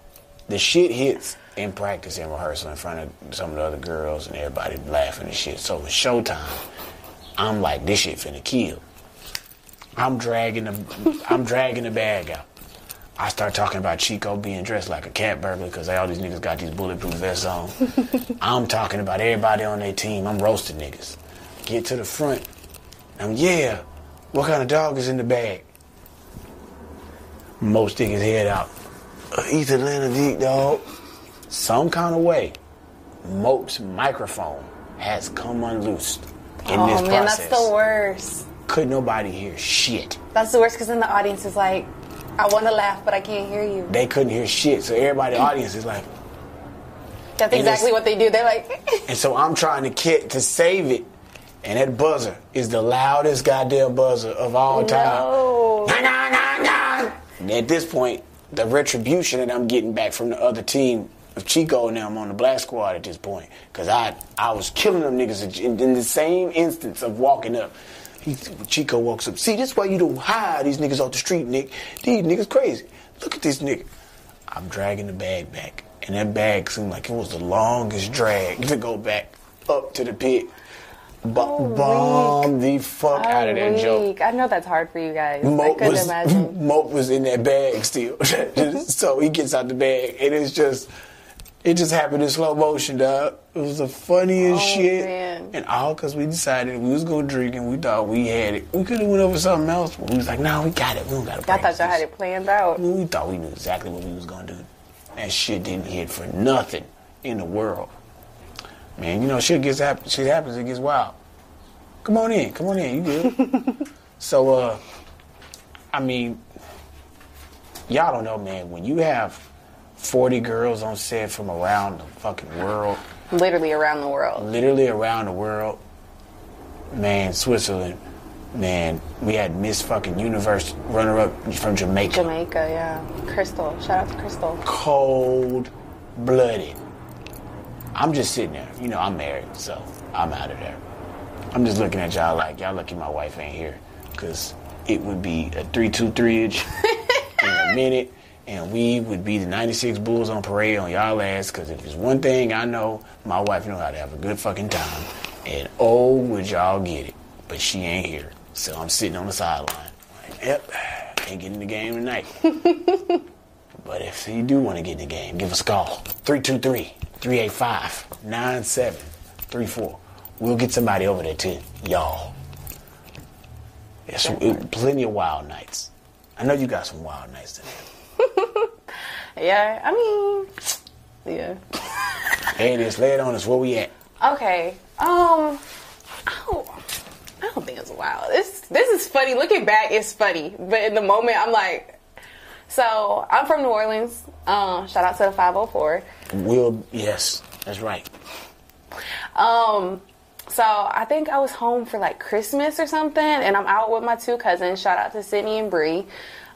the shit hits in practice and rehearsal in front of some of the other girls and everybody laughing and shit. So it's showtime. I'm like, this shit finna kill. I'm dragging the I'm dragging the bag out. I start talking about Chico being dressed like a cat burglar because all these niggas got these bulletproof vests on. <laughs> I'm talking about everybody on their team. I'm roasting niggas. Get to the front. I'm yeah. What kind of dog is in the bag? Mo stick his head out. Uh, He's Atlanta Deep dog. Some kind of way, Mope's microphone has come unloosed in oh this man, process. that's the worst. Could nobody hear shit. That's the worst because then the audience is like, I want to laugh, but I can't hear you. They couldn't hear shit. So everybody in the audience is like, That's exactly what they do. They're like, <laughs> and so I'm trying to get to save it. And that buzzer is the loudest goddamn buzzer of all time. no. Nah, nah, nah, nah. And at this point, the retribution that I'm getting back from the other team of Chico and them on the black squad at this point, because I I was killing them niggas in, in the same instance of walking up. He, Chico walks up. See, this why you don't hire these niggas off the street, Nick. These niggas crazy. Look at this nigga. I'm dragging the bag back, and that bag seemed like it was the longest drag to go back up to the pit. Ba- Oh, bomb the fuck out of that joke. I know that's hard for you guys. I couldn't was, <laughs> imagine. Mope was in that bag still. <laughs> so he gets out the bag, and it's just, it just happened in slow motion, dog. It was the funniest Oh, shit. man. And all because we decided we was going to drink and we thought we had it. We could have went over something else, but we was like, nah, we got it. We don't got to I thought y'all had it planned out. We thought we knew exactly what we was going to do. That shit didn't hit for nothing in the world. Man, you know, shit gets hap- shit happens, it gets wild. Come on in, come on in, you good. <laughs> so, uh, I mean, y'all don't know, man, when you have 40 girls on set from around the fucking world, Literally around the world. literally around the world, man, Switzerland, man, we had Miss fucking Universe runner up from Jamaica. Jamaica, yeah. Crystal. Shout out to Crystal. cold blooded. I'm just sitting there. You know, I'm married, so I'm out of there. I'm just looking at y'all like, y'all lucky my wife ain't here. Because it would be a 323 inch <laughs> in a minute, and we would be the 96 Bulls on parade on y'all ass. Because if there's one thing I know, my wife know how to have a good fucking time. And oh, would y'all get it. But she ain't here. So I'm sitting on the sideline. Like, yep, ain't getting the game tonight. <laughs> But if you do want to get in the game, give us a call. 323 385 9734. We'll get somebody over there to y'all. It's it- plenty of wild nights. I know you got some wild nights today. Yeah, I mean, yeah. Hey, this lay it on us. Where we at? Okay. Um, I don't, I y'all think it's wild. This this is funny. Looking back, it's funny, but in the moment, I'm like. So I'm from New Orleans. Um, shout out to the 504. We'll yes, that's right. Um, so I think I was home for like Christmas or something, and I'm out with my two cousins. Shout out to Sydney and Bree.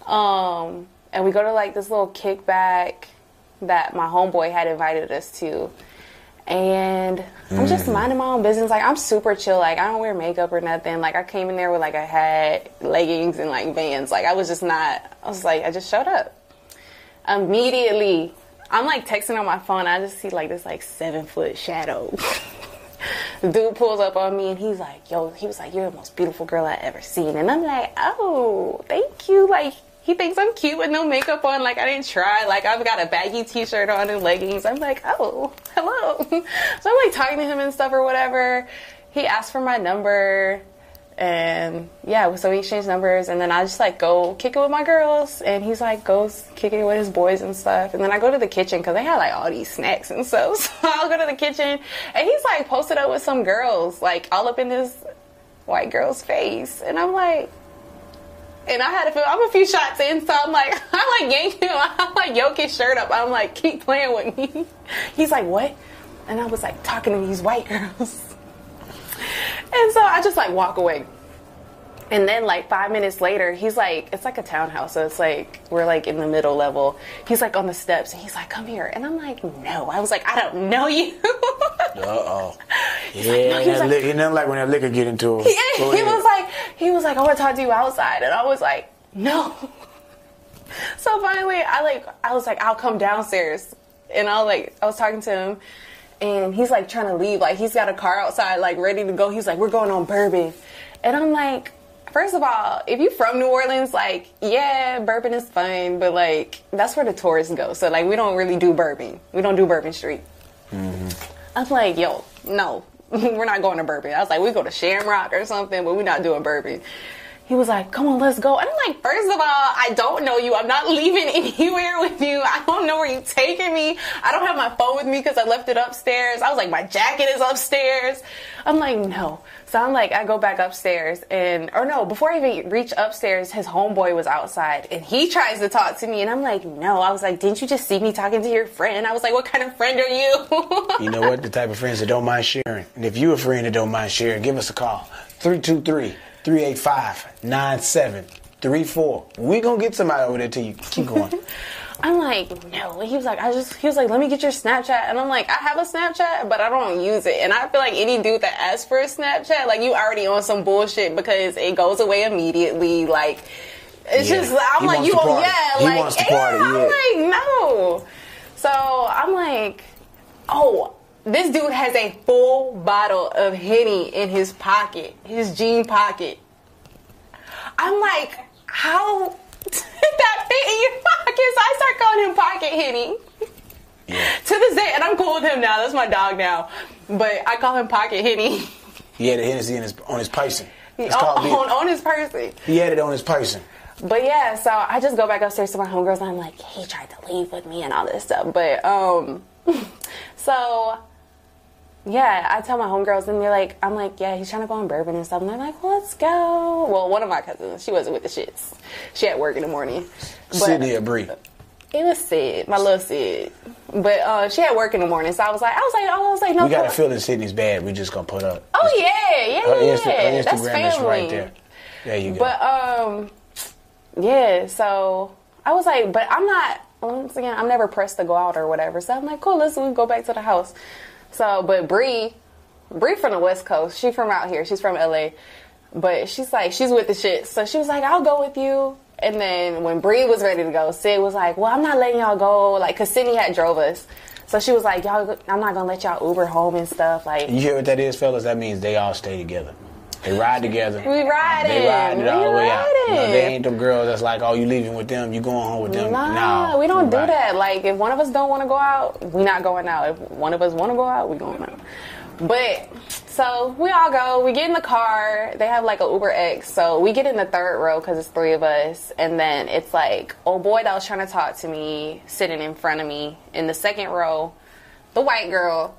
Um, and we go to like this little kickback that my homeboy had invited us to. And I'm just mm. minding my own business. Like I'm super chill. Like I don't wear makeup or nothing. Like I came in there with like a hat, leggings, and like Vans. Like I was just not. I was like I just showed up. Immediately, I'm like texting on my phone. I just see like this like seven foot shadow. <laughs> dude pulls up on me and he's like, "Yo," he was like, "You're the most beautiful girl I ever seen." And I'm like, "Oh, thank you." Like he thinks I'm cute with no makeup on. Like I didn't try. Like I've got a baggy t-shirt on and leggings. I'm like, "Oh, hello." <laughs> so I'm like talking to him and stuff or whatever. He asked for my number. And yeah, so we exchanged numbers, and then I just like go kick it with my girls, and he's like goes kicking it with his boys and stuff. And then I go to the kitchen because they had like all these snacks and stuff. <laughs> So I'll go to the kitchen, and he's like posted up with some girls, like all up in this white girl's face, and I'm like, and I had a few, I'm a few shots in, so I'm like, <laughs> I'm like yank him, <laughs> I like yoke his shirt up. I'm like, keep playing with me. <laughs> He's like, what? And I was like talking to these white girls. And so I just like walk away. And then like five minutes later, he's like, it's like a townhouse, so it's like we're like in the middle level. He's like on the steps, and he's like, "Come here," and I'm like, "No." I was like, "I don't know you." <laughs> Uh oh. Yeah, he was like- li- nothing like when that liquor get into him. <laughs> Go he was like, he was like, I want to talk to you outside, and I was like, no. <laughs> So finally, I like, I was like, I'll come downstairs, and I was like, I was talking to him, and he's like trying to leave, like he's got a car outside, like ready to go. He's like, we're going on Bourbon, and I'm like. First of all, if you're from New Orleans, like, yeah, bourbon is fun, but like, that's where the tourists go. So, like, we don't really do bourbon. We don't do Bourbon Street. Mm-hmm. I was like, yo, no, <laughs> we're not going to Bourbon. I was like, we go to Shamrock or something, but we're not doing Bourbon. He was like, come on, let's go. And I'm like, first of all, I don't know you. I'm not <laughs> leaving anywhere with you. I don't know where you're taking me. I don't have my phone with me because I left it upstairs. I was like, my jacket is upstairs. I'm like, no. So I'm like, I go back upstairs and, or no, before I even reach upstairs, his homeboy was outside and he tries to talk to me. And I'm like, no. I was like, didn't you just see me talking to your friend? I was like, what kind of friend are you? <laughs> You know what? The type of friends that don't mind sharing. And if you're a friend that don't mind sharing, give us a call. 323 385 9734. We're going to get somebody over there to you. Keep going. <laughs> I'm like, no. He was like, I just, he was like, let me get your Snapchat. And I'm like, I have a Snapchat, but I don't use it. And I feel like any dude that asks for a Snapchat, like you already on some bullshit because it goes away immediately. Like, it's Yeah. just, I'm He like, you, party. yeah, He like, wants to yeah. I'm yeah. like, no. So I'm like, oh, this dude has a full bottle of Henny in his pocket, his jean pocket. I'm like, how did that fit in your pocket? So I start calling him Pocket Henny. Yeah. To this day, and I'm cool with him now. That's my dog now. But I call him Pocket Henny. He had a Hennessy in his, on his person. on, It's called on, on his person. He had it on his person. But yeah, so I just go back upstairs to my homegirls and I'm like, he tried to leave with me and all this stuff. But um <laughs> so yeah, I tell my homegirls and they're like, I'm like, yeah, he's trying to go on bourbon and stuff. And they're like, well, let's go. Well, one of my cousins, she wasn't with the shits. She had work in the morning. But Sydney or Bree. It was Sid, my little Sid. But uh, she had work in the morning, so I was like, I was like, I was like, no. We got a feeling Sydney's bad. We just to put up. Oh yeah, yeah, Her, yeah. Insta- her That's Instagram family. is right there. There you go. But um, yeah. So I was like, but I'm not. Once again, I'm never pressed to go out or whatever. So I'm like, cool. Let's we go back to the house. So, but Bree, Bree from the West Coast. She from out here. She's from LA. But she's like, she's with the shit. So she was like, I'll go with you. And then when Bree was ready to go, Sid was like, well, I'm not letting y'all go. Like, cause Sydney had drove us. So she was like, y'all, I'm not gonna let y'all Uber home and stuff. Like, you hear what that is, fellas? That means they all stay together. They ride together. We riding. They ride it We all the way out. You know, they ain't them girls that's like, oh, you leaving with them, you going home with them. Nah, no, we don't do that. Like, if one of us don't want to go out, we not going out. If one of us want to go out, we going out. But so we all go. We get in the car. They have like a Uber X, so we get in the third row because it's three of us, and then it's like, oh boy, that was trying to talk to me, sitting in front of me. In the second row, the white girl,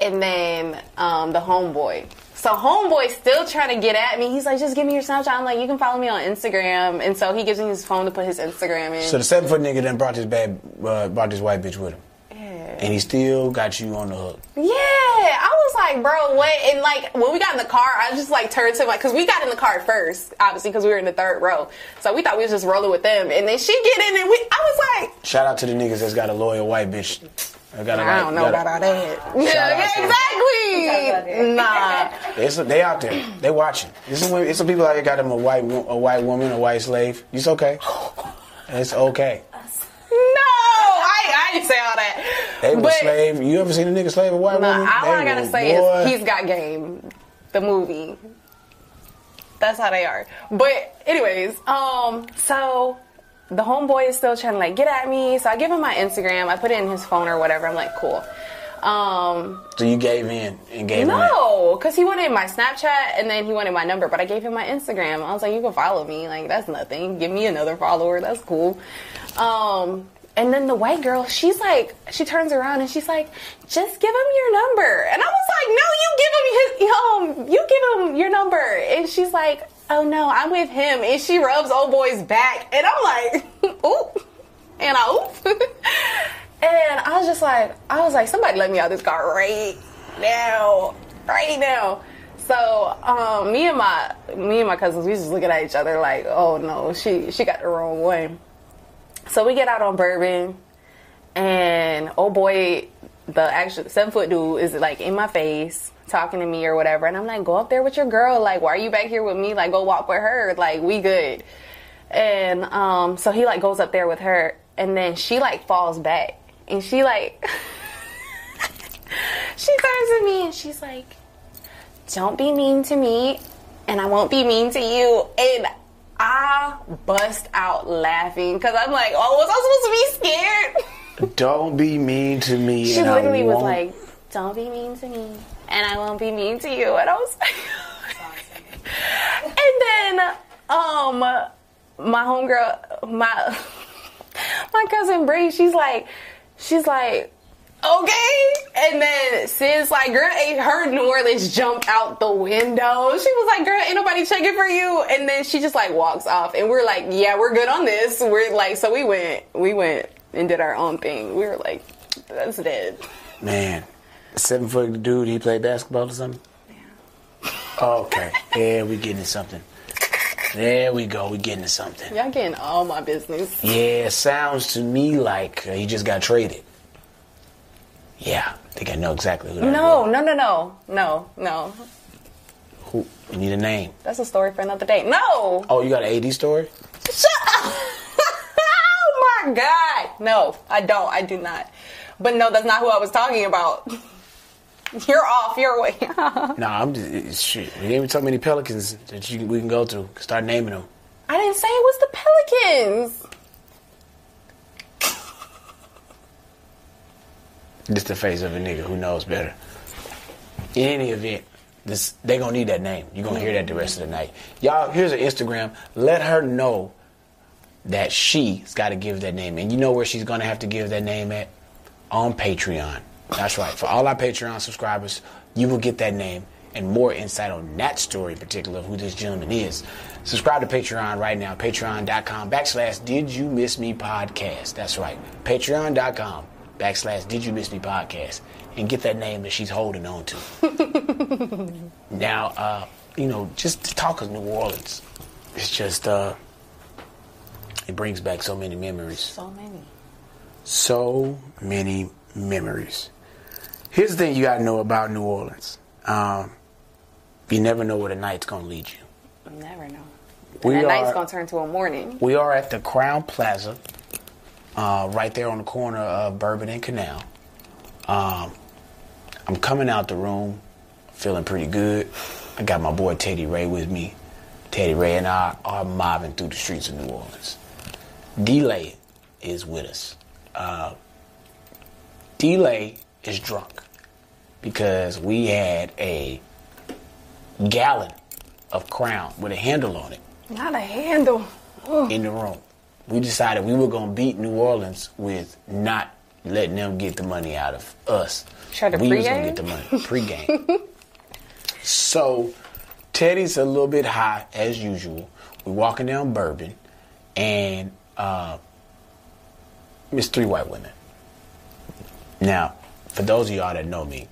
and then um, the homeboy. So homeboy still trying to get at me. He's like, just give me your Snapchat. I'm like, you can follow me on Instagram. And so he gives me his phone to put his Instagram in. So the seven foot nigga then brought this bad, uh, brought this white bitch with him, yeah. and he still got you on the hook. Yeah, I was like, bro, what? And like, when we got in the car, I just like turned to him, like, cause we got in the car first, obviously, cause we were in the third row. So we thought we was just rolling with them. And then she get in and we, I was like, Shout out to the niggas that's got a loyal white bitch. I, got a, I don't know got a- about all that. <laughs> Yeah, exactly. Nah. It's they out there. They watching. It's some, it's some people out here got them a white a white woman, a white slave. It's okay. It's okay. No, I, I didn't say all that. They were But- slave. You ever seen a nigga slave a white Nah, woman? all They I gotta were- say boy. is he's got game. The movie. That's how they are. But anyways, um, so the homeboy is still trying to like get at me. So I give him my Instagram. I put it in his phone or whatever. I'm like, cool. Um, So you gave in and gave no, because he wanted my Snapchat and then he wanted my number, but I gave him my Instagram. I was like, you can follow me. Like, that's nothing. Give me another follower. That's cool. Um, and then the white girl, she's like, she turns around and she's like, just give him your number. And I was like, no, you give him his, um, you give him your number. And she's like, oh no, I'm with him. And she rubs old boy's back. And I'm like, <laughs> oop. And I oop. <laughs> and I was just like, I was like, somebody let me out this car right now. Right now. So um, me and my me and my cousins, we just looking at each other like, oh no, she she got the wrong one. So we get out on Bourbon, and oh boy, the actual seven foot dude is like in my face talking to me or whatever, and I'm like, go up there with your girl. Like, why are you back here with me? Like, go walk with her. Like, we good. And um, so he like goes up there with her, and then she like falls back, and she like <laughs> she turns to me and she's like, "Don't be mean to me, and I won't be mean to you." And I bust out laughing because I'm like, "Oh, was I supposed to be scared?" <laughs> Don't be mean to me. She and I literally was like, "Don't be mean to me, and I won't be mean to you." And I was like, and then um, my homegirl, my <laughs> my cousin Bree, she's like, she's like. Okay, and then Sis like, girl, ain't her New Orleans jumped out the window. She was like, girl, ain't nobody checking for you. And then she just like walks off, and we're like, yeah, we're good on this. We're like, so we went, we went and did our own thing. We were like, that's dead. man, seven foot dude. He played basketball or something. Yeah. Okay, yeah, we getting to something. There we go. We getting to something. Y'all getting all my business. Yeah, sounds to me like uh, he just got traded. Yeah, I think I know exactly who No, no, no, no, no, no. Who? You need a name. That's a story for another day. No. Oh, you got an AD story? Shut up. <laughs> oh my god. No, I don't. I do not. But no, that's not who I was talking about. <laughs> <laughs> You're off your way. <laughs> Nah, I'm just shit. We ain't even so many Pelicans that you, we can go to. Start naming them. I didn't say it was the Pelicans. Just the face of a nigga who knows better. In any event, this they gonna need that name. You gonna hear that the rest of the night. Y'all, here's an Instagram. Let her know that she's got to give that name, and you know where she's gonna have to give that name at on Patreon. That's right. For all our Patreon subscribers, you will get that name and more insight on that story in particular of who this gentleman is. Subscribe to Patreon right now. Patreon.com backslash Did You Miss Me podcast. That's right. Patreon.com backslash Did You Miss Me podcast and get that name that she's holding on to. <laughs> now, uh, you know, just to talk of New Orleans, it's just uh, it brings back so many memories So many. so many memories. Here's the thing you gotta know about New Orleans. Um, you never know where the night's gonna lead you. You never know. We and that night's gonna turn to a morning. We are at the Crowne Plaza, uh, right there on the corner of Bourbon and Canal. Um, I'm coming out the room, feeling pretty good. I got my boy Teddy Ray with me. Teddy Ray and I are mobbing through the streets of New Orleans. Delay is with us. Uh, Delay is drunk because we had a gallon of Crown with a handle on it Not a handle. in the room. We decided we were gonna beat New Orleans with not letting them get the money out of us. Try to we was gonna get the money pregame. So Teddy's a little bit high as usual. We're walking down Bourbon, and uh, it's three white women. Now, for those of y'all that know me,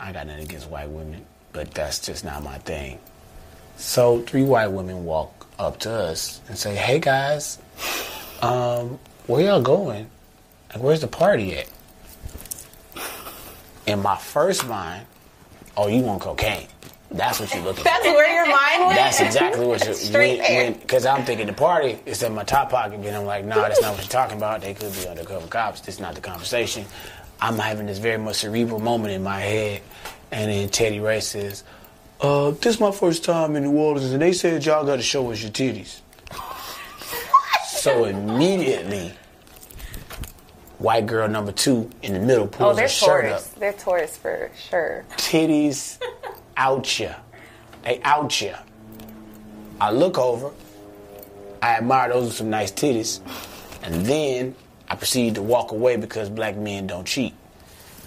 I got nothing against white women, but that's just not my thing. So three white women walk up to us and say, "Hey guys, um, where y'all going? Like, where's the party at?" In my first mind, oh, you want cocaine? That's what you're looking That's for. where your mind went. That's exactly what you <laughs> Straight. Because I'm thinking the party is in my top pocket, and I'm like, nah, that's not what you're talking about. They could be undercover cops. This is not the conversation. I'm having this very much cerebral moment in my head, and then Teddy Ray says, uh, "This is my first time in New Orleans, and they said y'all got to show us your titties." so immediately, white girl number two in the middle Oh, pulls they're her shirt up tourists. They're tourists for sure. titties out ya. They out ya. I look over. I admire those are some nice titties. And then I proceeded to walk away because black men don't cheat.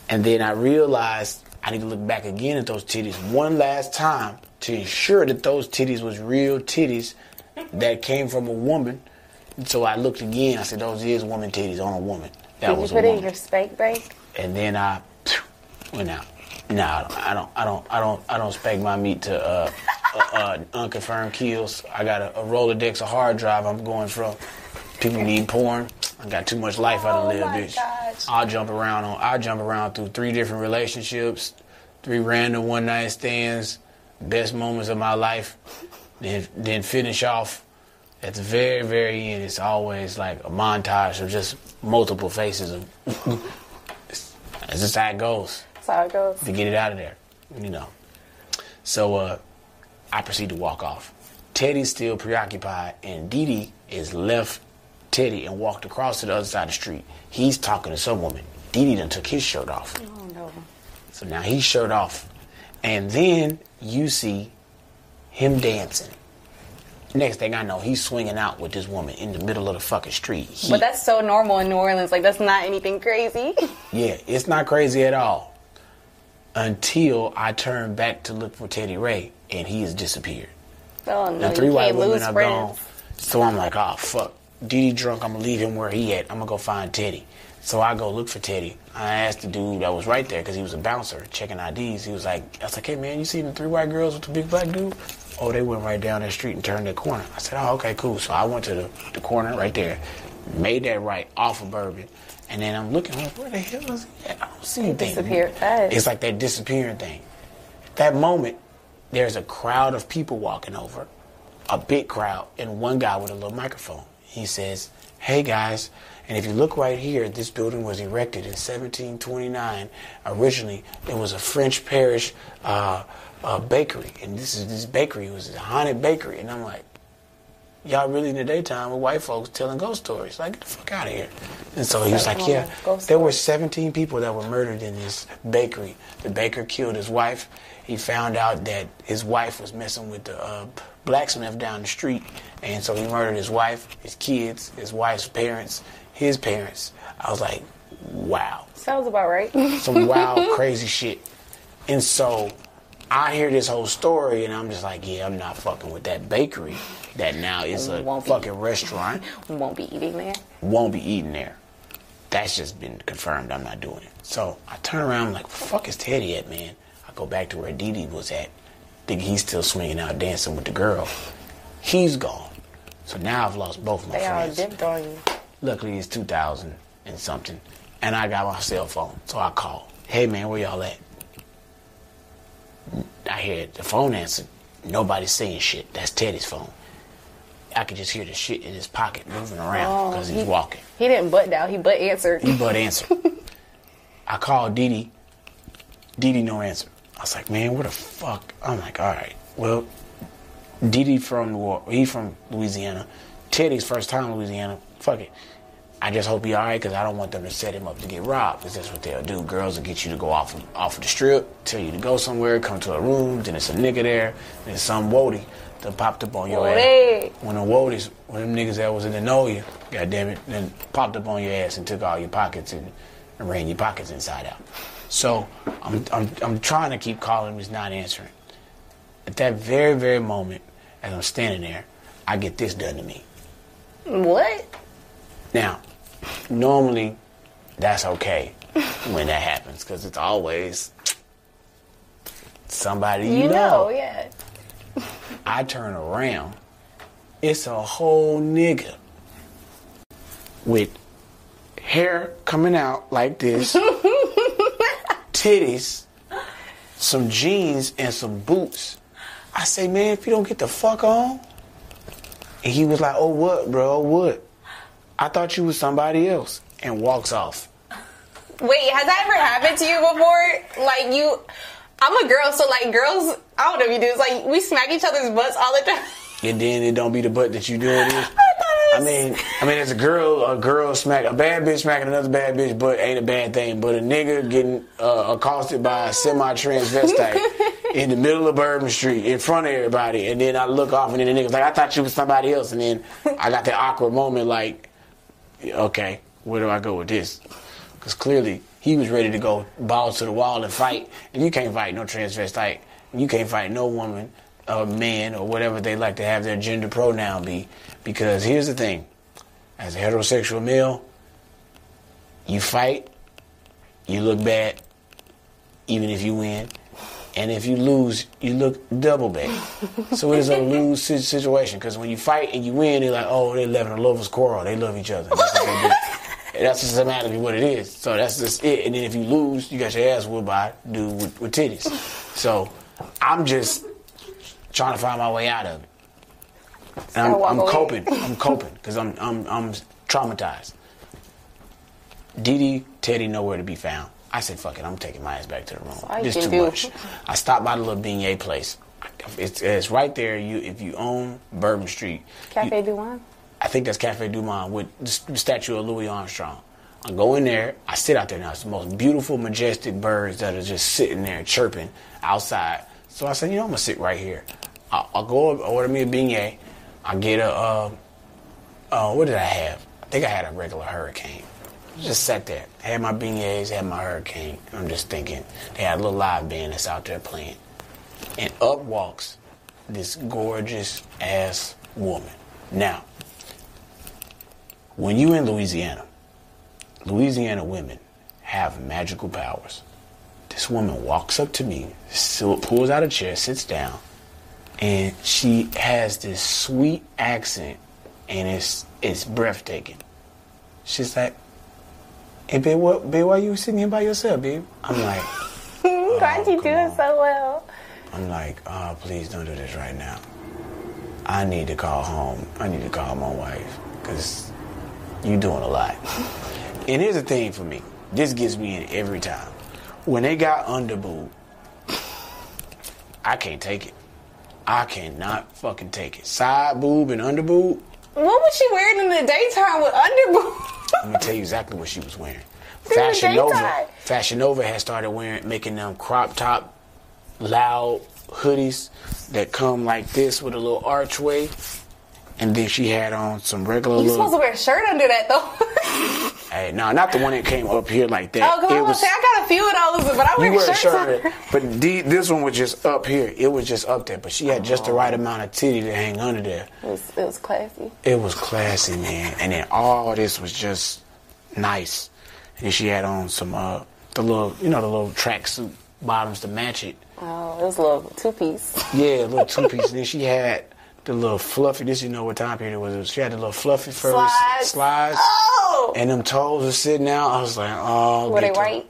And then I realized I need to look back again at those titties one last time to ensure that those titties was real titties that came from a woman. And so I looked again. I said, "Those is woman titties on a woman." That Did you was a put in your spank break? and then I went out. No, I don't. I don't. I don't. I don't spank my meat to uh, uh, uh, unconfirmed kills. I got a, a Rolodex, a hard drive. I'm going from. People need porn. I got too much life I Oh don't live, bitch. gosh. I'll jump around on. I jump around through three different relationships, three random one night stands, best moments of my life. Then then finish off at the very very end. It's always like a montage of just multiple faces of. <laughs> That's just how it goes That's how it goes. to get it out of there, you know. So uh, I proceed to walk off. Teddy's still preoccupied, and Dee Dee is left Teddy and walked across to the other side of the street. He's talking to some woman. Dee Dee done took his shirt off. Oh no. So now he's shirt off. And then you see him dancing. Next thing I know, he's swinging out with this woman in the middle of the fucking street. He- But that's so normal in New Orleans. Like that's not anything crazy. <laughs> Yeah, it's not crazy at all. Until I turn back to look for Teddy Ray and he has disappeared. Oh no, the three white women are friends. gone. So I'm like, oh fuck. Dee drunk, I'm gonna leave him where he at. I'm gonna go find Teddy. So I go look for Teddy. I asked the dude that was right there because he was a bouncer checking IDs. He was like, I was like, hey man, you see the three white girls with the big black dude? Oh, they went right down that street and turned that corner. I said, oh, okay, cool. So I went to the, the corner right there, made that right off of Bourbon, and then I'm looking, like, where the hell is he at? I don't see anything. disappeared fast. It's like that disappearing thing. That moment, there's a crowd of people walking over, a big crowd, and one guy with a little microphone. He says, Hey guys, and if you look right here, this building was erected in 1729. Originally, it was a French parish uh, uh, bakery, and this is this bakery was a haunted bakery. And I'm like, y'all really in the daytime with white folks telling ghost stories. Like, get the fuck out of here. And so he was like, yeah, there were 17 people that were murdered in this bakery. The baker killed his wife. He found out that his wife was messing with the uh, blacksmith down the street. And so he murdered his wife, his kids, his wife's parents, his parents. I was like, wow Sounds about right. <laughs> some wild, <laughs> crazy shit. And so I hear this whole story, and I'm just like, yeah, I'm not fucking with that bakery that now is a Won't be. fucking restaurant. <laughs> Won't be eating there. Won't be eating there. That's just been confirmed. I'm not doing it. So I turn around, I'm like, fuck is Teddy at, man? Go back to where Dee Dee was at. Think he's still swinging out dancing with the girl. He's gone. So now I've lost both my They all friends. dipped on you. Luckily, it's 2000 and something. And I got my cell phone. So I call. Hey, man, where y'all at? I hear the phone answer. Nobody's saying shit. That's Teddy's phone. I could just hear the shit in his pocket moving around oh, because he's he- walking. He didn't butt down. He butt answered. He butt answered. <laughs> I called Dee Dee. Dee Dee no answer. I was like, man, what the fuck? I'm like, all right. Well, Dee from New Orleans. He from Louisiana. Teddy's first time in Louisiana. Fuck it. I just hope he all right because I don't want them to set him up to get robbed. Because that's what they'll do. Girls will get you to go off of, off of the strip, tell you to go somewhere, come to a room, then it's a nigga there, then some woody that popped up on your ass. When the woadies, when them niggas that was in the know you, god damn it, then popped up on your ass and took all your pockets and, and ran your pockets inside out. So I'm, I'm, I'm trying to keep calling him, he's not answering. at that very, very moment, as I'm standing there, I get this done to me. What? Now, normally, that's okay when that happens because it's always somebody you, You know, yeah. I turn around, it's a whole nigga with hair coming out like this, <laughs> titties, some jeans, and some boots. I say, man, if you don't get the fuck on. And he was like, oh, what, bro? Oh, what? I thought you was somebody else. And walks off. Wait, has that ever happened to you before? Like you, I'm a girl, so like girls, I don't know if you do. It's like we smack each other's butts all the time. And then it don't be the butt that you do it is. <laughs> I thought it I was. mean, I mean, as a girl, a girl smack a bad bitch smacking another bad bitch, but ain't a bad thing. But a nigga getting uh, accosted by a semi transvestite <laughs> in the middle of Bourbon Street in front of everybody, and then I look off, and then the nigga's like, "I thought you was somebody else," and then I got that awkward moment, like, okay, where do I go with this? Because clearly he was ready to go balls to the wall and fight, and you can't fight no transvestite, you can't fight no woman or man or whatever they like to have their gender pronoun be. Because here's the thing: as a heterosexual male, you fight, you look bad, even if you win. And if you lose, you look double bad. <laughs> so it is a lose situation because when you fight and you win, they're like, oh, they're living a lover's quarrel. They love each other. That's what they do. <laughs> And that's just automatically what it is. So that's just it. And then if you lose, you got your ass whooped by dude with, with titties. So I'm just trying to find my way out of it. And I'm, I'm coping. I'm coping because I'm, I'm I'm traumatized. Dee Dee, Teddy, nowhere to be found. I said, fuck it, I'm taking my ass back to the room. you This can too do. much. I stopped by the little beignet place. It's, it's right there. You if you own Bourbon Street, Cafe Du Monde. I think that's Cafe Du Monde with the statue of Louis Armstrong. I go in there. I sit out there now. It's the most beautiful, majestic birds that are just sitting there chirping outside. So I said, you know, I'm gonna sit right here. I'll, I'll go order me a beignet. I get a, uh, uh, what did I have? I think I had a regular hurricane. Just sat there, had my beignets, had my hurricane. I'm just thinking, they had a little live band that's out there playing. And up walks this gorgeous ass woman. Now, when you in Louisiana, Louisiana women have magical powers. This woman walks up to me, pulls out a chair, sits down, and she has this sweet accent, and it's it's breathtaking. She's like, "Hey, babe, what, babe, why you sitting here by yourself, babe?" I'm like, <laughs> Why'd oh, you do it so well? I'm like, oh, please don't do this right now. I need to call home. I need to call my wife because you doing a lot. <laughs> and here's the thing for me. This gets me in every time. When they got underboob, I can't take it. I cannot fucking take it. Side boob and underboob. What was she wearing in the daytime with underboob? Let me tell you exactly what she was wearing. <laughs> Fashion Nova. Fashion Nova had started wearing, making them crop top, loud hoodies that come like this with a little archway, and then she had on some regular you supposed to wear a shirt under that though. <laughs> Hey, no, not the one that came up here like that. oh, come on, say I got a few of those, but I wear, you wear a shirt, under. but the, this one was just up here. It was just up there, but she had just the right amount of titty to hang under there. It was, it was classy. It was classy, man. And then all this was just nice. And then she had on some uh the little you know the little tracksuit bottoms to match it. Oh, it was a little two piece. Yeah, a little <laughs> two piece. and then she had the little fluffy. This you know what time period it was. She had the little fluffy fur Slides. slides. Oh, And them toes were sitting out. I was like, oh. were they white?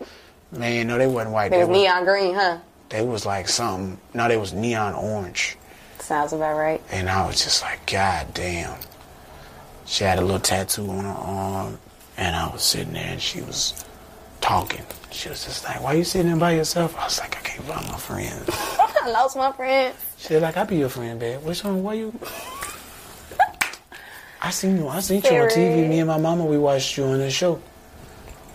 Man, no, they wasn't white. They was were- neon green, huh? They was like something. No, they was neon orange. Sounds about right. And I was just like, God damn. She had a little tattoo on her arm, and I was sitting there, and she was talking. She was just like, "Why you sitting there by yourself?" I was like, "I can't find my friends." <laughs> I lost my friend. She like, "I be your friend, babe. Which one? Why you?" I seen you. I seen you on TV. Me and my mama, we watched you on the show.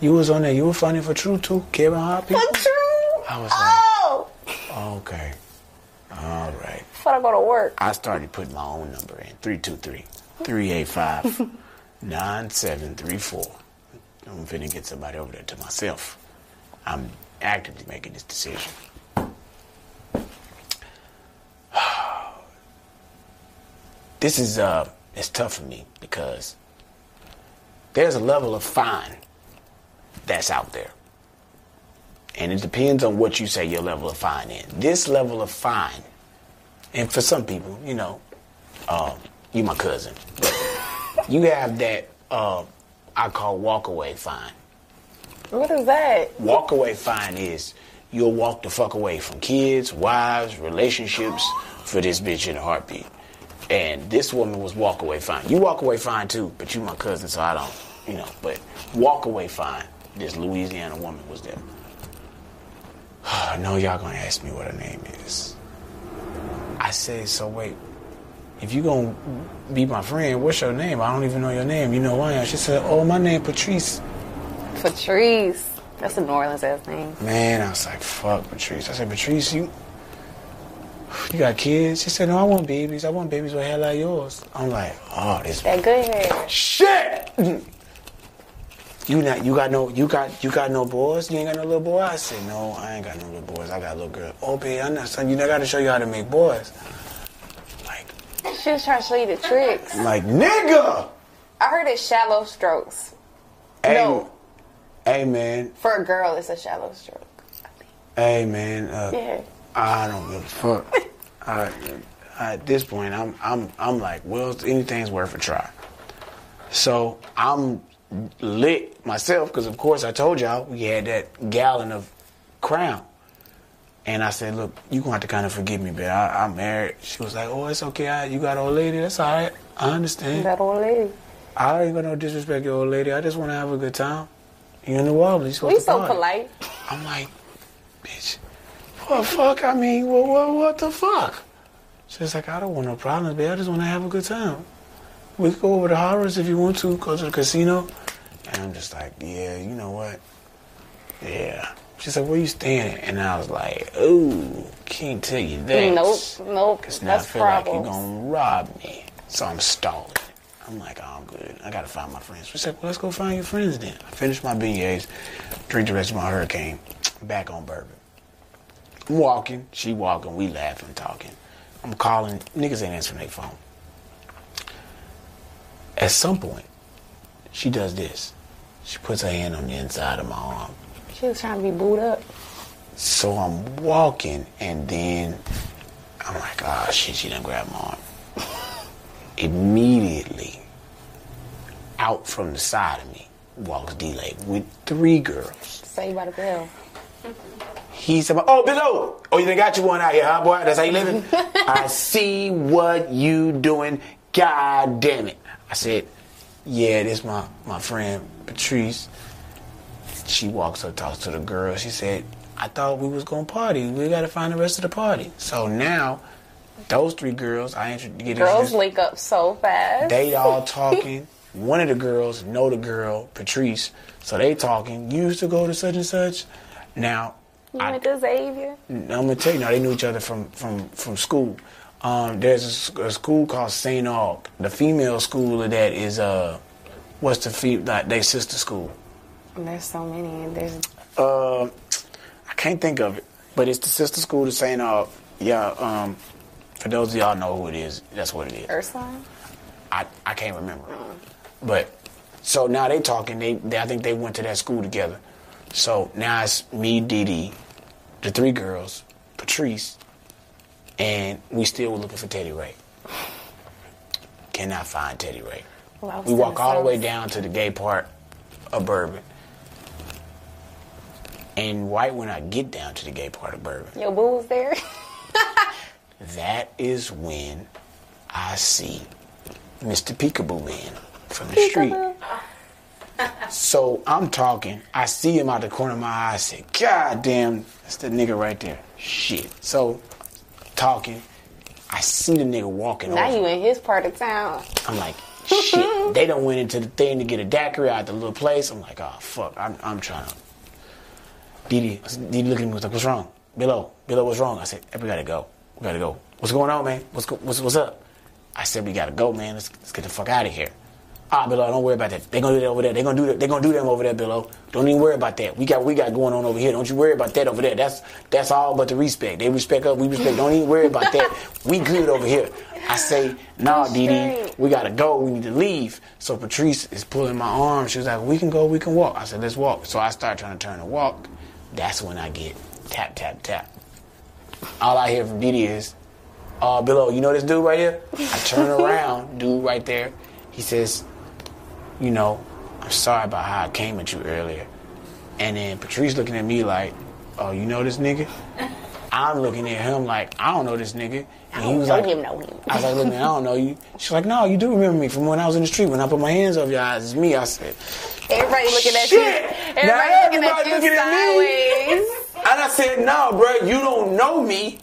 You was on there. You were funny for true too. Kevin Hart people. True. I was like, Oh, okay, all right. before I go to work. I started putting my own number in 323 385 9734. I'm finna get somebody over there to myself. I'm actively making this decision. This is uh, it's tough for me because there's a level of fine that's out there. And it depends on what you say your level of fine is. This level of fine, and for some people, you know, uh, you my cousin, <laughs> you have that uh, I call walkaway fine. What is that? Walkaway fine is you'll walk the fuck away from kids, wives, relationships for this bitch in a heartbeat. And this woman was walk away fine. You walk away fine too, but you my cousin, so I don't, you know. But walk away fine. This Louisiana woman was there. <sighs> I know y'all gonna ask me what her name is. I said, so wait, if you gonna be my friend, what's your name? I don't even know your name. You know why? She said, oh, my name Patrice. Patrice. That's a New Orleans ass name. Man, I was like, fuck Patrice. I said, Patrice, you you got kids? She said, No, I want babies. I want babies with hair like yours. I'm like, oh, this That good hair. shit. You not you got no you got you got no boys? You ain't got no little boy? I said, No, I ain't got no little boys. I got a little girl. Oh baby, I'm not son, you never gotta show you how to make boys. Like She was trying to show you the tricks. like nigga. I heard it's shallow strokes. Hey, No. hey man, For a girl, it's a shallow stroke. hey man, uh, Yeah. I don't give a fuck. I, at this point, I'm I'm I'm like, well, anything's worth a try. So I'm lit myself because, of course, I told y'all we had that gallon of Crown, and I said, look, you gonna have to kind of forgive me, but I, I'm married. She was like, oh, it's okay. I, you got an old lady. That's all right. I understand. That old lady. I ain't gonna disrespect your old lady. I just want to have a good time. You in New Orleans? You supposed We to so party. polite. I'm like, bitch, what the fuck? I mean, what, what, what the fuck? She's like, I don't want no problems, babe. I just want to have a good time. We can go over to Harrah's if you want to, go to the casino. And I'm just like, yeah, you know what? Yeah. She's like, where you staying? And I was like, ooh, can't tell you that. Nope, nope. Because now I That's feel like you're going to rob me. So I'm stalling. I'm like, oh, I'm good. I got to find my friends. She said, well, let's go find your friends then. I finished my beignets, drink the rest of my hurricane, back on bourbon. I'm walking, she walking, we laughing, talking. I'm calling, niggas ain't answering their phone. At some point, she does this. She puts her hand on the inside of my arm. She was trying to be booed up. So I'm walking, and then I'm like, oh shit, she done grabbed my arm. Immediately, out from the side of me, walks D-Lake with three girls. Say by the bell. He said, "Oh, below. oh, you done got you one out here, huh, boy? That's how you living? <laughs> I see what you doing. God damn it!" I said, "Yeah, this my my friend Patrice." She walks up, talks to the girl. She said, "I thought we was gonna party. We got to find the rest of the party." So now, those three girls, I intro- get Girls link up so fast. they all <laughs> talking. One of the girls know the girl, Patrice. So they talking. You used to go to such and such. Now, You I, went to Xavier. I'm gonna tell you now. They knew each other from from from school. Um, there's a school called Saint Aug. The female school of that is uh, what's the fe- like they sister school? There's so many. There's Uh, I can't think of it, but it's the sister school to Saint Aug. Yeah. Um, for those of y'all know who it is, that's what it is. Ursuline. I, I can't remember. But so now they talking. They, they I think they went to that school together. So now it's me, Dee Dee, the three girls, Patrice, and we still were looking for Teddy Ray. Cannot find Teddy Ray. Lost We walk all the way down to the gay part of Bourbon. And right when I get down to the gay part of Bourbon, Your boo was there. <laughs> <laughs> that is when I see Mr. Peekaboo Man from the street. So I'm talking. I see him out the corner of my eye. I say, God damn, that's the nigga right there. Shit. So talking. I see the nigga walking now over. you in his part of town. I'm like, shit. <laughs> they done went into the thing to get a daiquiri out the little place. I'm like, oh fuck. I'm, I'm trying to. Dee Dee, Didi looked at me was like, what's wrong? Billo, Billo, what's wrong? I said, hey, we gotta go. We gotta go. What's going on, man? What's what's what's up? I said, we gotta go, man. Let's, let's get the fuck out of here. Ah, Billo, don't worry about that. They're gonna do that over there. They're gonna do that. They're gonna do them over there, Billo. Don't even worry about that. We got we got going on over here. Don't you worry about that over there. That's that's all but the respect. They respect us. We respect. Don't even worry about that. We good over here. I say, nah, Dee Dee, we gotta go. We need to leave. So Patrice is pulling my arm. She was like, we can go. We can walk. I said, let's walk. So I start trying to turn and walk. That's when I get tap tap tap. All I hear from Dee Dee is, uh, Billo, you know this dude right here? I turn around, dude right there. He says, you know, I'm sorry about how I came at you earlier. And then Patrice looking at me like, oh, you know this nigga? I'm looking at him like, I don't know this nigga. And he was like, him, know him. I was like, look, man, I don't know you. She's like, no, you do remember me from when I was in the street. When I put my hands over your eyes, it's me. I said, Everybody looking at you. Everybody Now looking at everybody you looking at me. sideways. and I said, no, bro, you don't know me.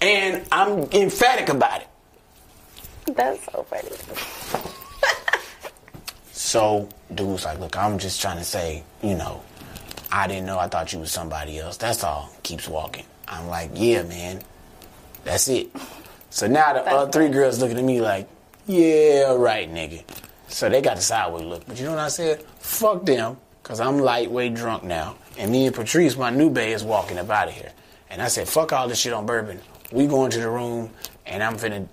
And I'm emphatic about it. That's so funny. So dude was like, look, I'm just trying to say, you know, I didn't know. I thought you was somebody else. That's all. Keeps walking. I'm like, yeah, man. That's it. So now the other three girls looking at me like, yeah, right, nigga. So they got the sideways look. But you know what I said? Fuck them, because I'm lightweight drunk now. And me and Patrice, my new bae, is walking up out of here. And I said, fuck all this shit on bourbon. We going to the room, and I'm finna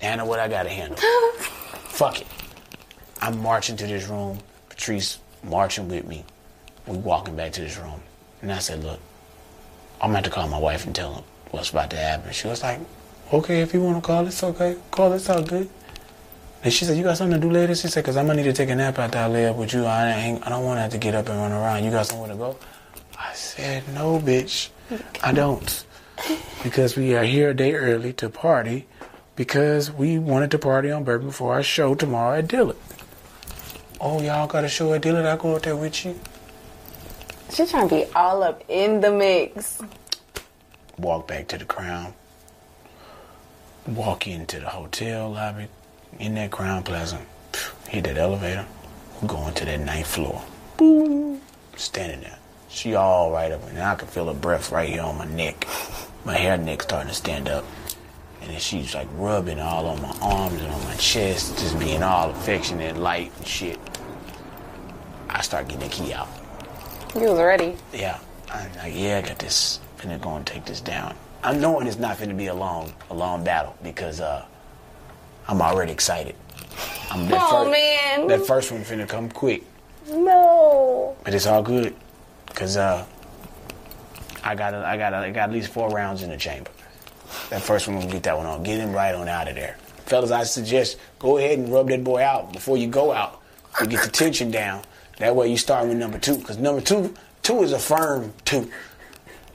handle what I gotta handle. <laughs> fuck it. I'm marching to this room. Patrice marching with me. We walking back to this room. And I said, look, I'm to have to call my wife and tell her what's about to happen. She was like, okay, if you want to call, it's okay. Call, it's all good. And she said, you got something to do later? She said, because I'm to need to take a nap after I lay up with you. I, ain't, I don't want to have to get up and run around. You got somewhere to go? I said, no, bitch. I don't. Because we are here a day early to party because we wanted to party on Bourbon before our show tomorrow at Dillard. Oh, y'all got a show at Dillard? I go out there with you? She's trying to be all up in the mix. walk back to the crown, walk into the hotel lobby, in that Crowne Plaza, hit that elevator, going to that ninth floor. Boom. Standing there. She all right up, and I can feel her breath right here on my neck. My hair neck starting to stand up. And then she's like rubbing all on my arms and on my chest, just being all affectionate, light and shit. I start getting the key out. You was ready. Yeah. I'm like, yeah, I got this. I'm finna go and take this down. I'm knowing it's not gonna be a long, a long battle because uh, I'm already excited. I'm that <laughs> Oh, man. That first one finna come quick, No. but it's all good because uh, I got, I got, I got at least four rounds in the chamber. That first one, we'll get that one on. Get him right on out of there, fellas. I suggest go ahead and rub that boy out before you go out to get the tension down. That way you start with number two because number two, two is a firm two.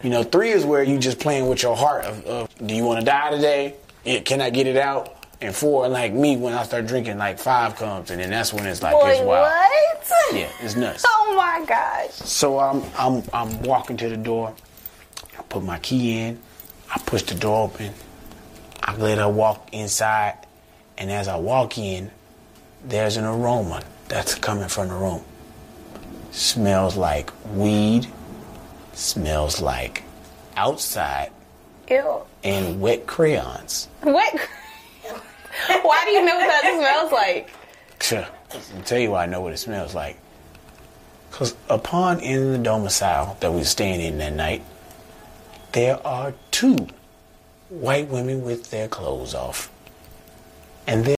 You know, three is where you just playing with your heart of, of do you want to die today? Yeah, can I get it out? And four, like me, when I start drinking, like five comes, and then that's when it's like it's wild. what? Yeah, it's nuts. Oh my gosh. So I'm I'm I'm walking to the door. I put my key in. I push the door open. I let her walk inside, and as I walk in, there's an aroma that's coming from the room. Smells like weed. Smells like outside Ew. and wet crayons. What? <laughs> Why do you know what that smells like? I'll tell you why I know what it smells like. Because upon in the domicile that we were staying in that night, there are two white women with their clothes off. And then